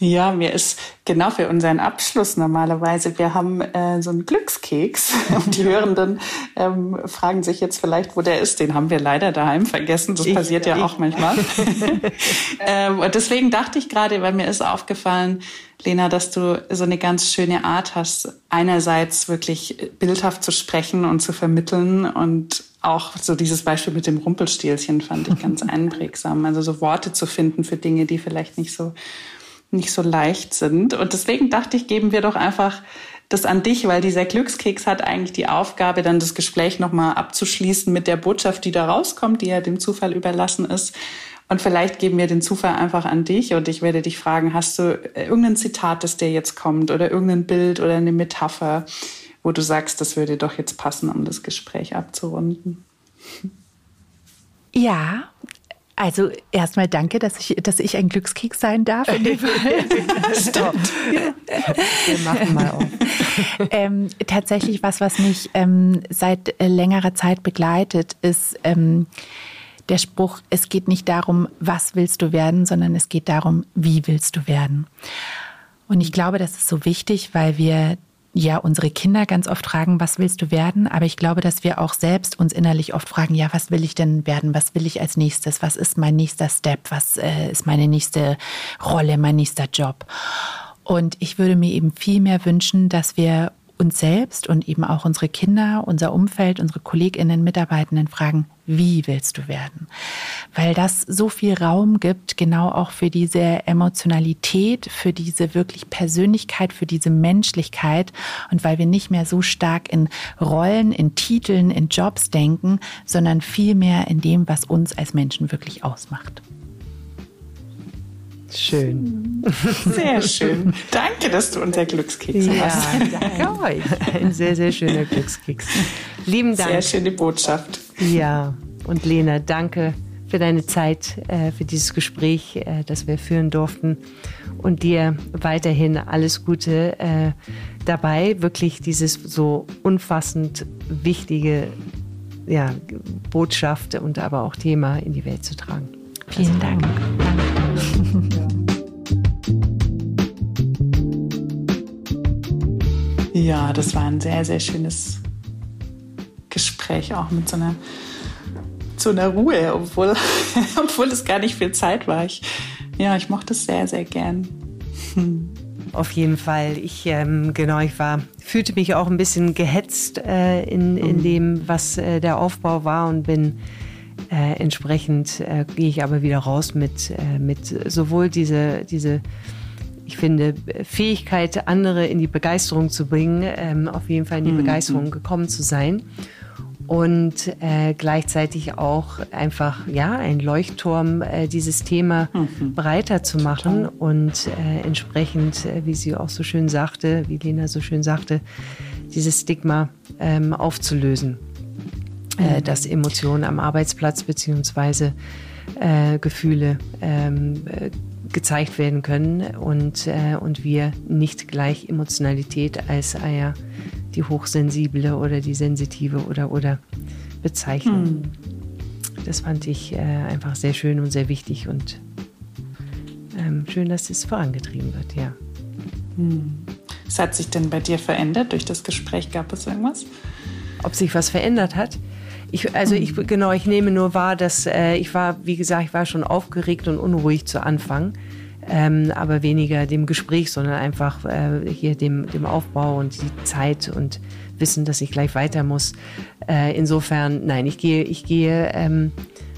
Ja, mir ist genau für unseren Abschluss normalerweise, wir haben äh, so einen Glückskeks (laughs) und die Hörenden ähm, fragen sich jetzt vielleicht, wo der ist. Den haben wir leider daheim vergessen. Das ich, passiert ja ich. auch manchmal. (laughs) ähm, und deswegen dachte ich gerade, weil mir ist aufgefallen, Lena, dass du so eine ganz schöne Art hast, einerseits wirklich bildhaft zu sprechen und zu vermitteln und auch so dieses Beispiel mit dem Rumpelstilzchen fand ich ganz (laughs) einprägsam. Also so Worte zu finden für Dinge, die vielleicht nicht so nicht so leicht sind. Und deswegen dachte ich, geben wir doch einfach das an dich, weil dieser Glückskeks hat eigentlich die Aufgabe, dann das Gespräch nochmal abzuschließen mit der Botschaft, die da rauskommt, die ja dem Zufall überlassen ist. Und vielleicht geben wir den Zufall einfach an dich und ich werde dich fragen, hast du irgendein Zitat, das dir jetzt kommt oder irgendein Bild oder eine Metapher, wo du sagst, das würde doch jetzt passen, um das Gespräch abzurunden? Ja, also erstmal danke, dass ich, dass ich ein Glückskeks sein darf. In dem (laughs) Stimmt. Wir machen mal auf. (laughs) ähm, tatsächlich was, was mich ähm, seit äh, längerer Zeit begleitet, ist ähm, der Spruch, es geht nicht darum, was willst du werden, sondern es geht darum, wie willst du werden. Und ich glaube, das ist so wichtig, weil wir ja unsere Kinder ganz oft fragen, was willst du werden? Aber ich glaube, dass wir auch selbst uns innerlich oft fragen, ja, was will ich denn werden? Was will ich als nächstes? Was ist mein nächster Step? Was äh, ist meine nächste Rolle, mein nächster Job? Und ich würde mir eben viel mehr wünschen, dass wir uns selbst und eben auch unsere Kinder, unser Umfeld, unsere Kolleginnen, Mitarbeitenden fragen, wie willst du werden? Weil das so viel Raum gibt, genau auch für diese Emotionalität, für diese wirklich Persönlichkeit, für diese Menschlichkeit und weil wir nicht mehr so stark in Rollen, in Titeln, in Jobs denken, sondern viel mehr in dem, was uns als Menschen wirklich ausmacht. Schön. (laughs) Sehr schön. Danke, dass du unser Glückskeks ja, hast. Danke euch. Ein sehr, sehr schöner Glückskeks. Lieben Dank. Sehr schöne Botschaft. Ja, und Lena, danke für deine Zeit, äh, für dieses Gespräch, äh, das wir führen durften. Und dir weiterhin alles Gute äh, dabei, wirklich dieses so umfassend wichtige ja, Botschaft und aber auch Thema in die Welt zu tragen. Vielen also, Dank. Ja, das war ein sehr, sehr schönes Gespräch, auch mit so einer, so einer Ruhe, obwohl, (laughs) obwohl es gar nicht viel Zeit war. Ich, ja, ich mochte es sehr, sehr gern. Hm. Auf jeden Fall. Ich, ähm, genau, ich war, fühlte mich auch ein bisschen gehetzt äh, in, in mhm. dem, was äh, der Aufbau war und bin äh, entsprechend äh, gehe ich aber wieder raus mit, äh, mit sowohl diese, diese, ich finde, Fähigkeit, andere in die Begeisterung zu bringen, ähm, auf jeden Fall in die mhm. Begeisterung gekommen zu sein. Und äh, gleichzeitig auch einfach ja ein Leuchtturm, äh, dieses Thema mhm. breiter zu machen und äh, entsprechend, wie sie auch so schön sagte, wie Lena so schön sagte, dieses Stigma ähm, aufzulösen äh, dass Emotionen am Arbeitsplatz beziehungsweise äh, Gefühle ähm, äh, gezeigt werden können und, äh, und wir nicht gleich Emotionalität als ah ja, die hochsensible oder die sensitive oder oder bezeichnen. Hm. Das fand ich äh, einfach sehr schön und sehr wichtig und ähm, schön, dass es vorangetrieben wird, ja. Hm. Was hat sich denn bei dir verändert durch das Gespräch? Gab es irgendwas? Ob sich was verändert hat? Ich, also ich, genau, ich nehme nur wahr, dass äh, ich war, wie gesagt, ich war schon aufgeregt und unruhig zu Anfang. Ähm, aber weniger dem Gespräch, sondern einfach äh, hier dem, dem Aufbau und die Zeit und Wissen, dass ich gleich weiter muss. Äh, insofern, nein, ich gehe, ich gehe ähm,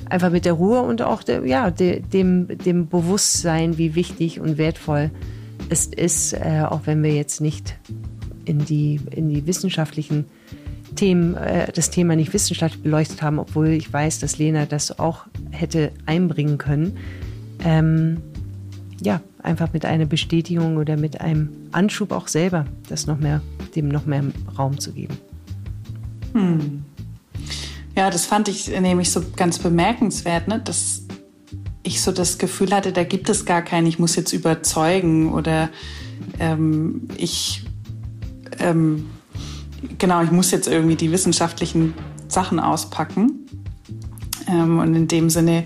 einfach mit der Ruhe und auch der, ja, de, dem, dem Bewusstsein, wie wichtig und wertvoll es ist, äh, auch wenn wir jetzt nicht in die, in die wissenschaftlichen Themen, äh, das Thema nicht wissenschaftlich beleuchtet haben, obwohl ich weiß, dass Lena das auch hätte einbringen können. Ähm, ja, einfach mit einer Bestätigung oder mit einem Anschub auch selber, das noch mehr, dem noch mehr Raum zu geben. Hm. Ja, das fand ich nämlich so ganz bemerkenswert, ne? dass ich so das Gefühl hatte, da gibt es gar keinen, ich muss jetzt überzeugen oder ähm, ich ähm, genau, ich muss jetzt irgendwie die wissenschaftlichen Sachen auspacken. Ähm, und in dem Sinne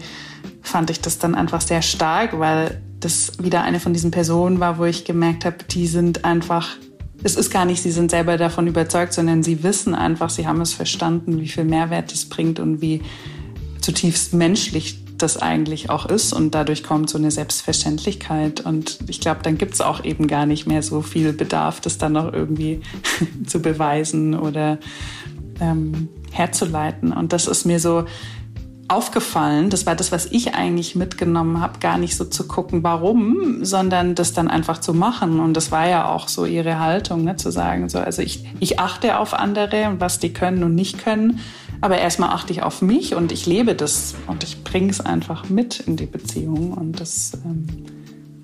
fand ich das dann einfach sehr stark, weil das wieder eine von diesen Personen war, wo ich gemerkt habe, die sind einfach, es ist gar nicht, sie sind selber davon überzeugt, sondern sie wissen einfach, sie haben es verstanden, wie viel Mehrwert es bringt und wie zutiefst menschlich das eigentlich auch ist. Und dadurch kommt so eine Selbstverständlichkeit. Und ich glaube, dann gibt es auch eben gar nicht mehr so viel Bedarf, das dann noch irgendwie (laughs) zu beweisen oder ähm, herzuleiten. Und das ist mir so aufgefallen. Das war das, was ich eigentlich mitgenommen habe, gar nicht so zu gucken, warum, sondern das dann einfach zu machen. Und das war ja auch so ihre Haltung, ne, zu sagen, so, also ich, ich achte auf andere und was die können und nicht können. Aber erstmal achte ich auf mich und ich lebe das und ich bringe es einfach mit in die Beziehung. Und das ähm,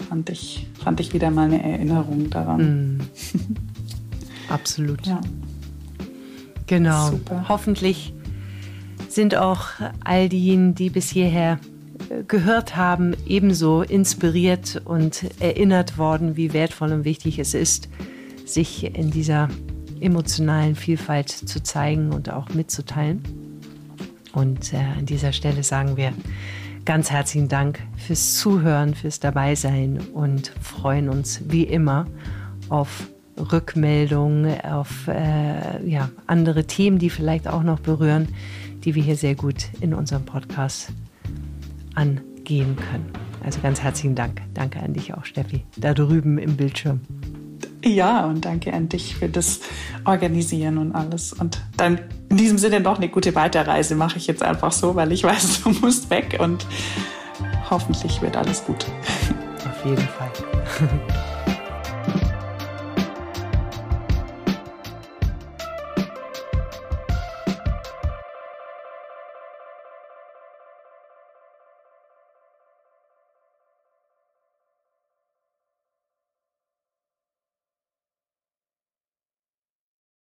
fand, ich, fand ich wieder mal eine Erinnerung daran. Mm. (laughs) Absolut. Ja. Genau. Super. Hoffentlich sind auch all diejenigen, die bis hierher äh, gehört haben, ebenso inspiriert und erinnert worden, wie wertvoll und wichtig es ist, sich in dieser emotionalen Vielfalt zu zeigen und auch mitzuteilen. Und äh, an dieser Stelle sagen wir ganz herzlichen Dank fürs Zuhören, fürs Dabeisein und freuen uns wie immer auf Rückmeldungen, auf äh, ja, andere Themen, die vielleicht auch noch berühren die wir hier sehr gut in unserem Podcast angehen können. Also ganz herzlichen Dank. Danke an dich auch, Steffi, da drüben im Bildschirm. Ja, und danke an dich für das Organisieren und alles. Und dann in diesem Sinne noch eine gute Weiterreise mache ich jetzt einfach so, weil ich weiß, (laughs) du musst weg und hoffentlich wird alles gut. Auf jeden Fall. (laughs)